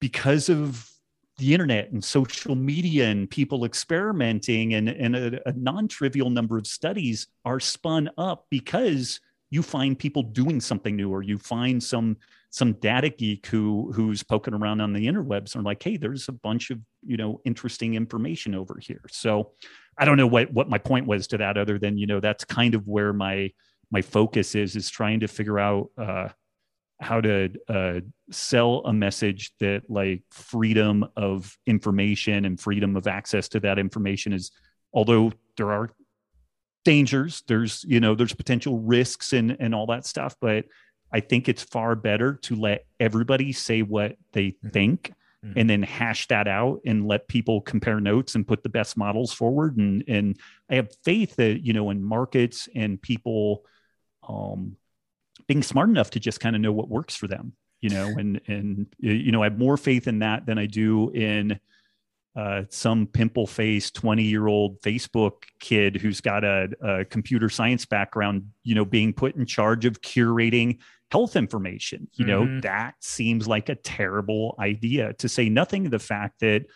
because of the internet and social media and people experimenting and, and a, a non-trivial number of studies are spun up because you find people doing something new or you find some some data geek who who's poking around on the interwebs and like hey there's a bunch of you know interesting information over here. So i don't know what what my point was to that other than you know that's kind of where my my focus is is trying to figure out uh how to uh, sell a message that like freedom of information and freedom of access to that information is although there are dangers there's you know there's potential risks and and all that stuff but i think it's far better to let everybody say what they mm-hmm. think mm-hmm. and then hash that out and let people compare notes and put the best models forward and and i have faith that you know in markets and people um being smart enough to just kind of know what works for them you know and and you know i have more faith in that than i do in uh, some pimple faced 20 year old Facebook kid who's got a, a, computer science background, you know, being put in charge of curating health information. You mm-hmm. know, that seems like a terrible idea to say nothing of the fact that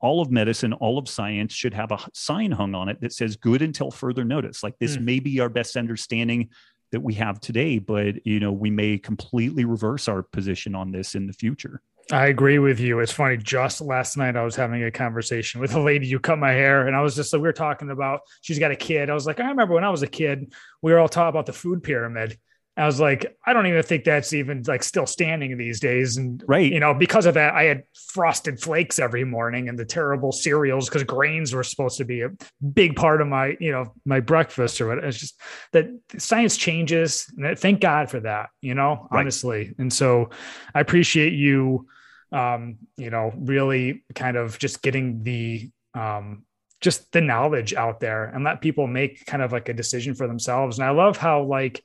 all of medicine, all of science should have a sign hung on it that says good until further notice. Like this mm. may be our best understanding that we have today, but you know, we may completely reverse our position on this in the future. I agree with you. It's funny. Just last night, I was having a conversation with a lady who cut my hair, and I was just like, we were talking about she's got a kid. I was like, I remember when I was a kid, we were all talking about the food pyramid. I was like, I don't even think that's even like still standing these days. And right, you know, because of that, I had frosted flakes every morning and the terrible cereals because grains were supposed to be a big part of my, you know, my breakfast or what. It's just that science changes. And thank God for that, you know, right. honestly. And so I appreciate you um, you know, really kind of just getting the um, just the knowledge out there and let people make kind of like a decision for themselves. And I love how like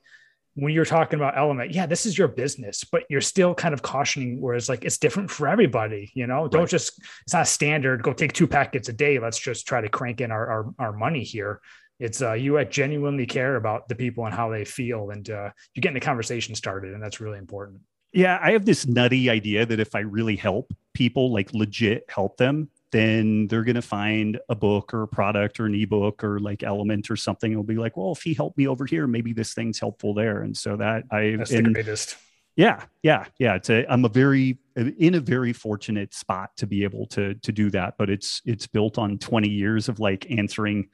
when you're talking about LMNT, yeah, this is your business, but you're still kind of cautioning whereas like it's different for everybody, you know, don't just, it's not standard, go take two packets a day. Let's just try to crank in our, our, our money here. It's uh, you genuinely care about the people and how they feel and uh, you're getting the conversation started. And that's really important. Yeah, I have this nutty idea that if I really help people, like legit help them, then they're going to find a book or a product or an ebook or like LMNT or something. It'll be like, well, if he helped me over here, maybe this thing's helpful there. And so that I, That's the greatest. Yeah, yeah, yeah. It's a, I'm a very uh, in a very fortunate spot to be able to to do that. But it's it's built on 20 years of like answering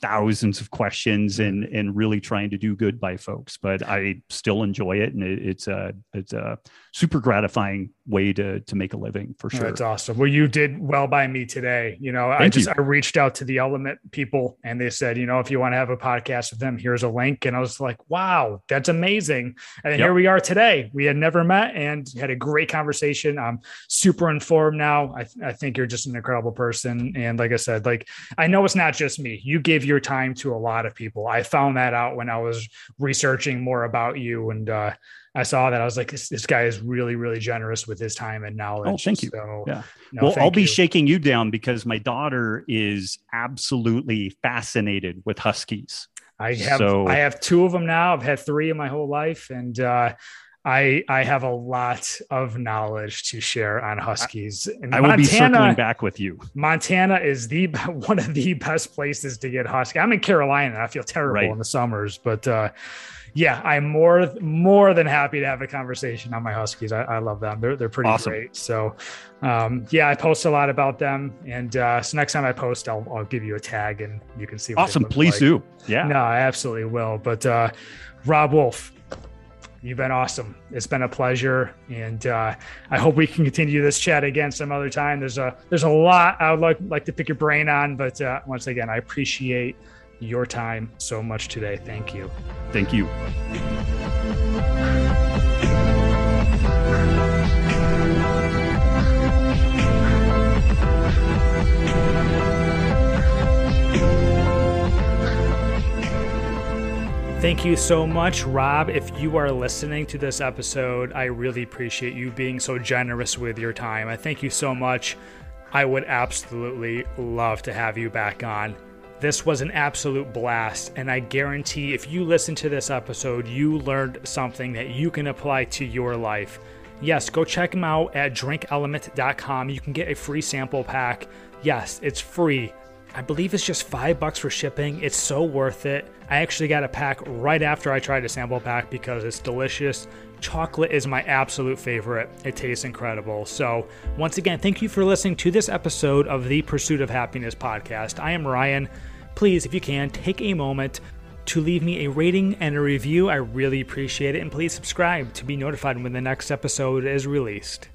thousands of questions and mm-hmm. and really trying to do good by folks. But I still enjoy it, and it, it's a it's a super gratifying way to to make a living for sure. That's awesome. Well, you did well by me today. You know, Thank I just you. I reached out to the LMNT people, and they said, you know, if you want to have a podcast with them, here's a link. And I was like, wow, that's amazing. And yep. here we are today. We had never met and had a great conversation. I'm super informed now. I, I think you're just an incredible person. And like I said, like I know it's not just me. You give your time to a lot of people. I found that out when I was researching more about you and uh I saw that I was like, this, this guy is really, really generous with his time and knowledge. Oh, thank you. So, yeah. No, well, I'll be you. shaking you down because my daughter is absolutely fascinated with Huskies. I have, so, I have two of them now. I've had three in my whole life. And, uh, I I have a lot of knowledge to share on Huskies. And I will Montana, be circling back with you. Montana is the one of the best places to get Husky. I'm in Carolina. I feel terrible right. in the summers, but uh, yeah, I'm more more than happy to have a conversation on my Huskies. I, I love them. They're they're pretty awesome. great. So um, yeah, I post a lot about them, and uh, so next time I post, I'll I'll give you a tag and you can see. awesome, please like. do. Yeah, no, I absolutely will. But uh, Robb Wolf, you've been awesome. It's been a pleasure, and uh, I hope we can continue this chat again some other time. There's a there's a lot I would like like to pick your brain on, but uh, once again, I appreciate your time so much today. Thank you. Thank you. Thank you so much, Robb. If you are listening to this episode, I really appreciate you being so generous with your time. I thank you so much. I would absolutely love to have you back on. This was an absolute blast, and I guarantee if you listen to this episode, you learned something that you can apply to your life. Yes, go check them out at drinklmnt.com. You can get a free sample pack. Yes, it's free. I believe it's just five bucks for shipping. It's so worth it. I actually got a pack right after I tried a sample pack because it's delicious. Chocolate is my absolute favorite. It tastes incredible. So, once again, thank you for listening to this episode of the Pursuit of Happiness podcast. I am Ryan please, if you can, take a moment to leave me a rating and a review. I really appreciate it. And please subscribe to be notified when the next episode is released.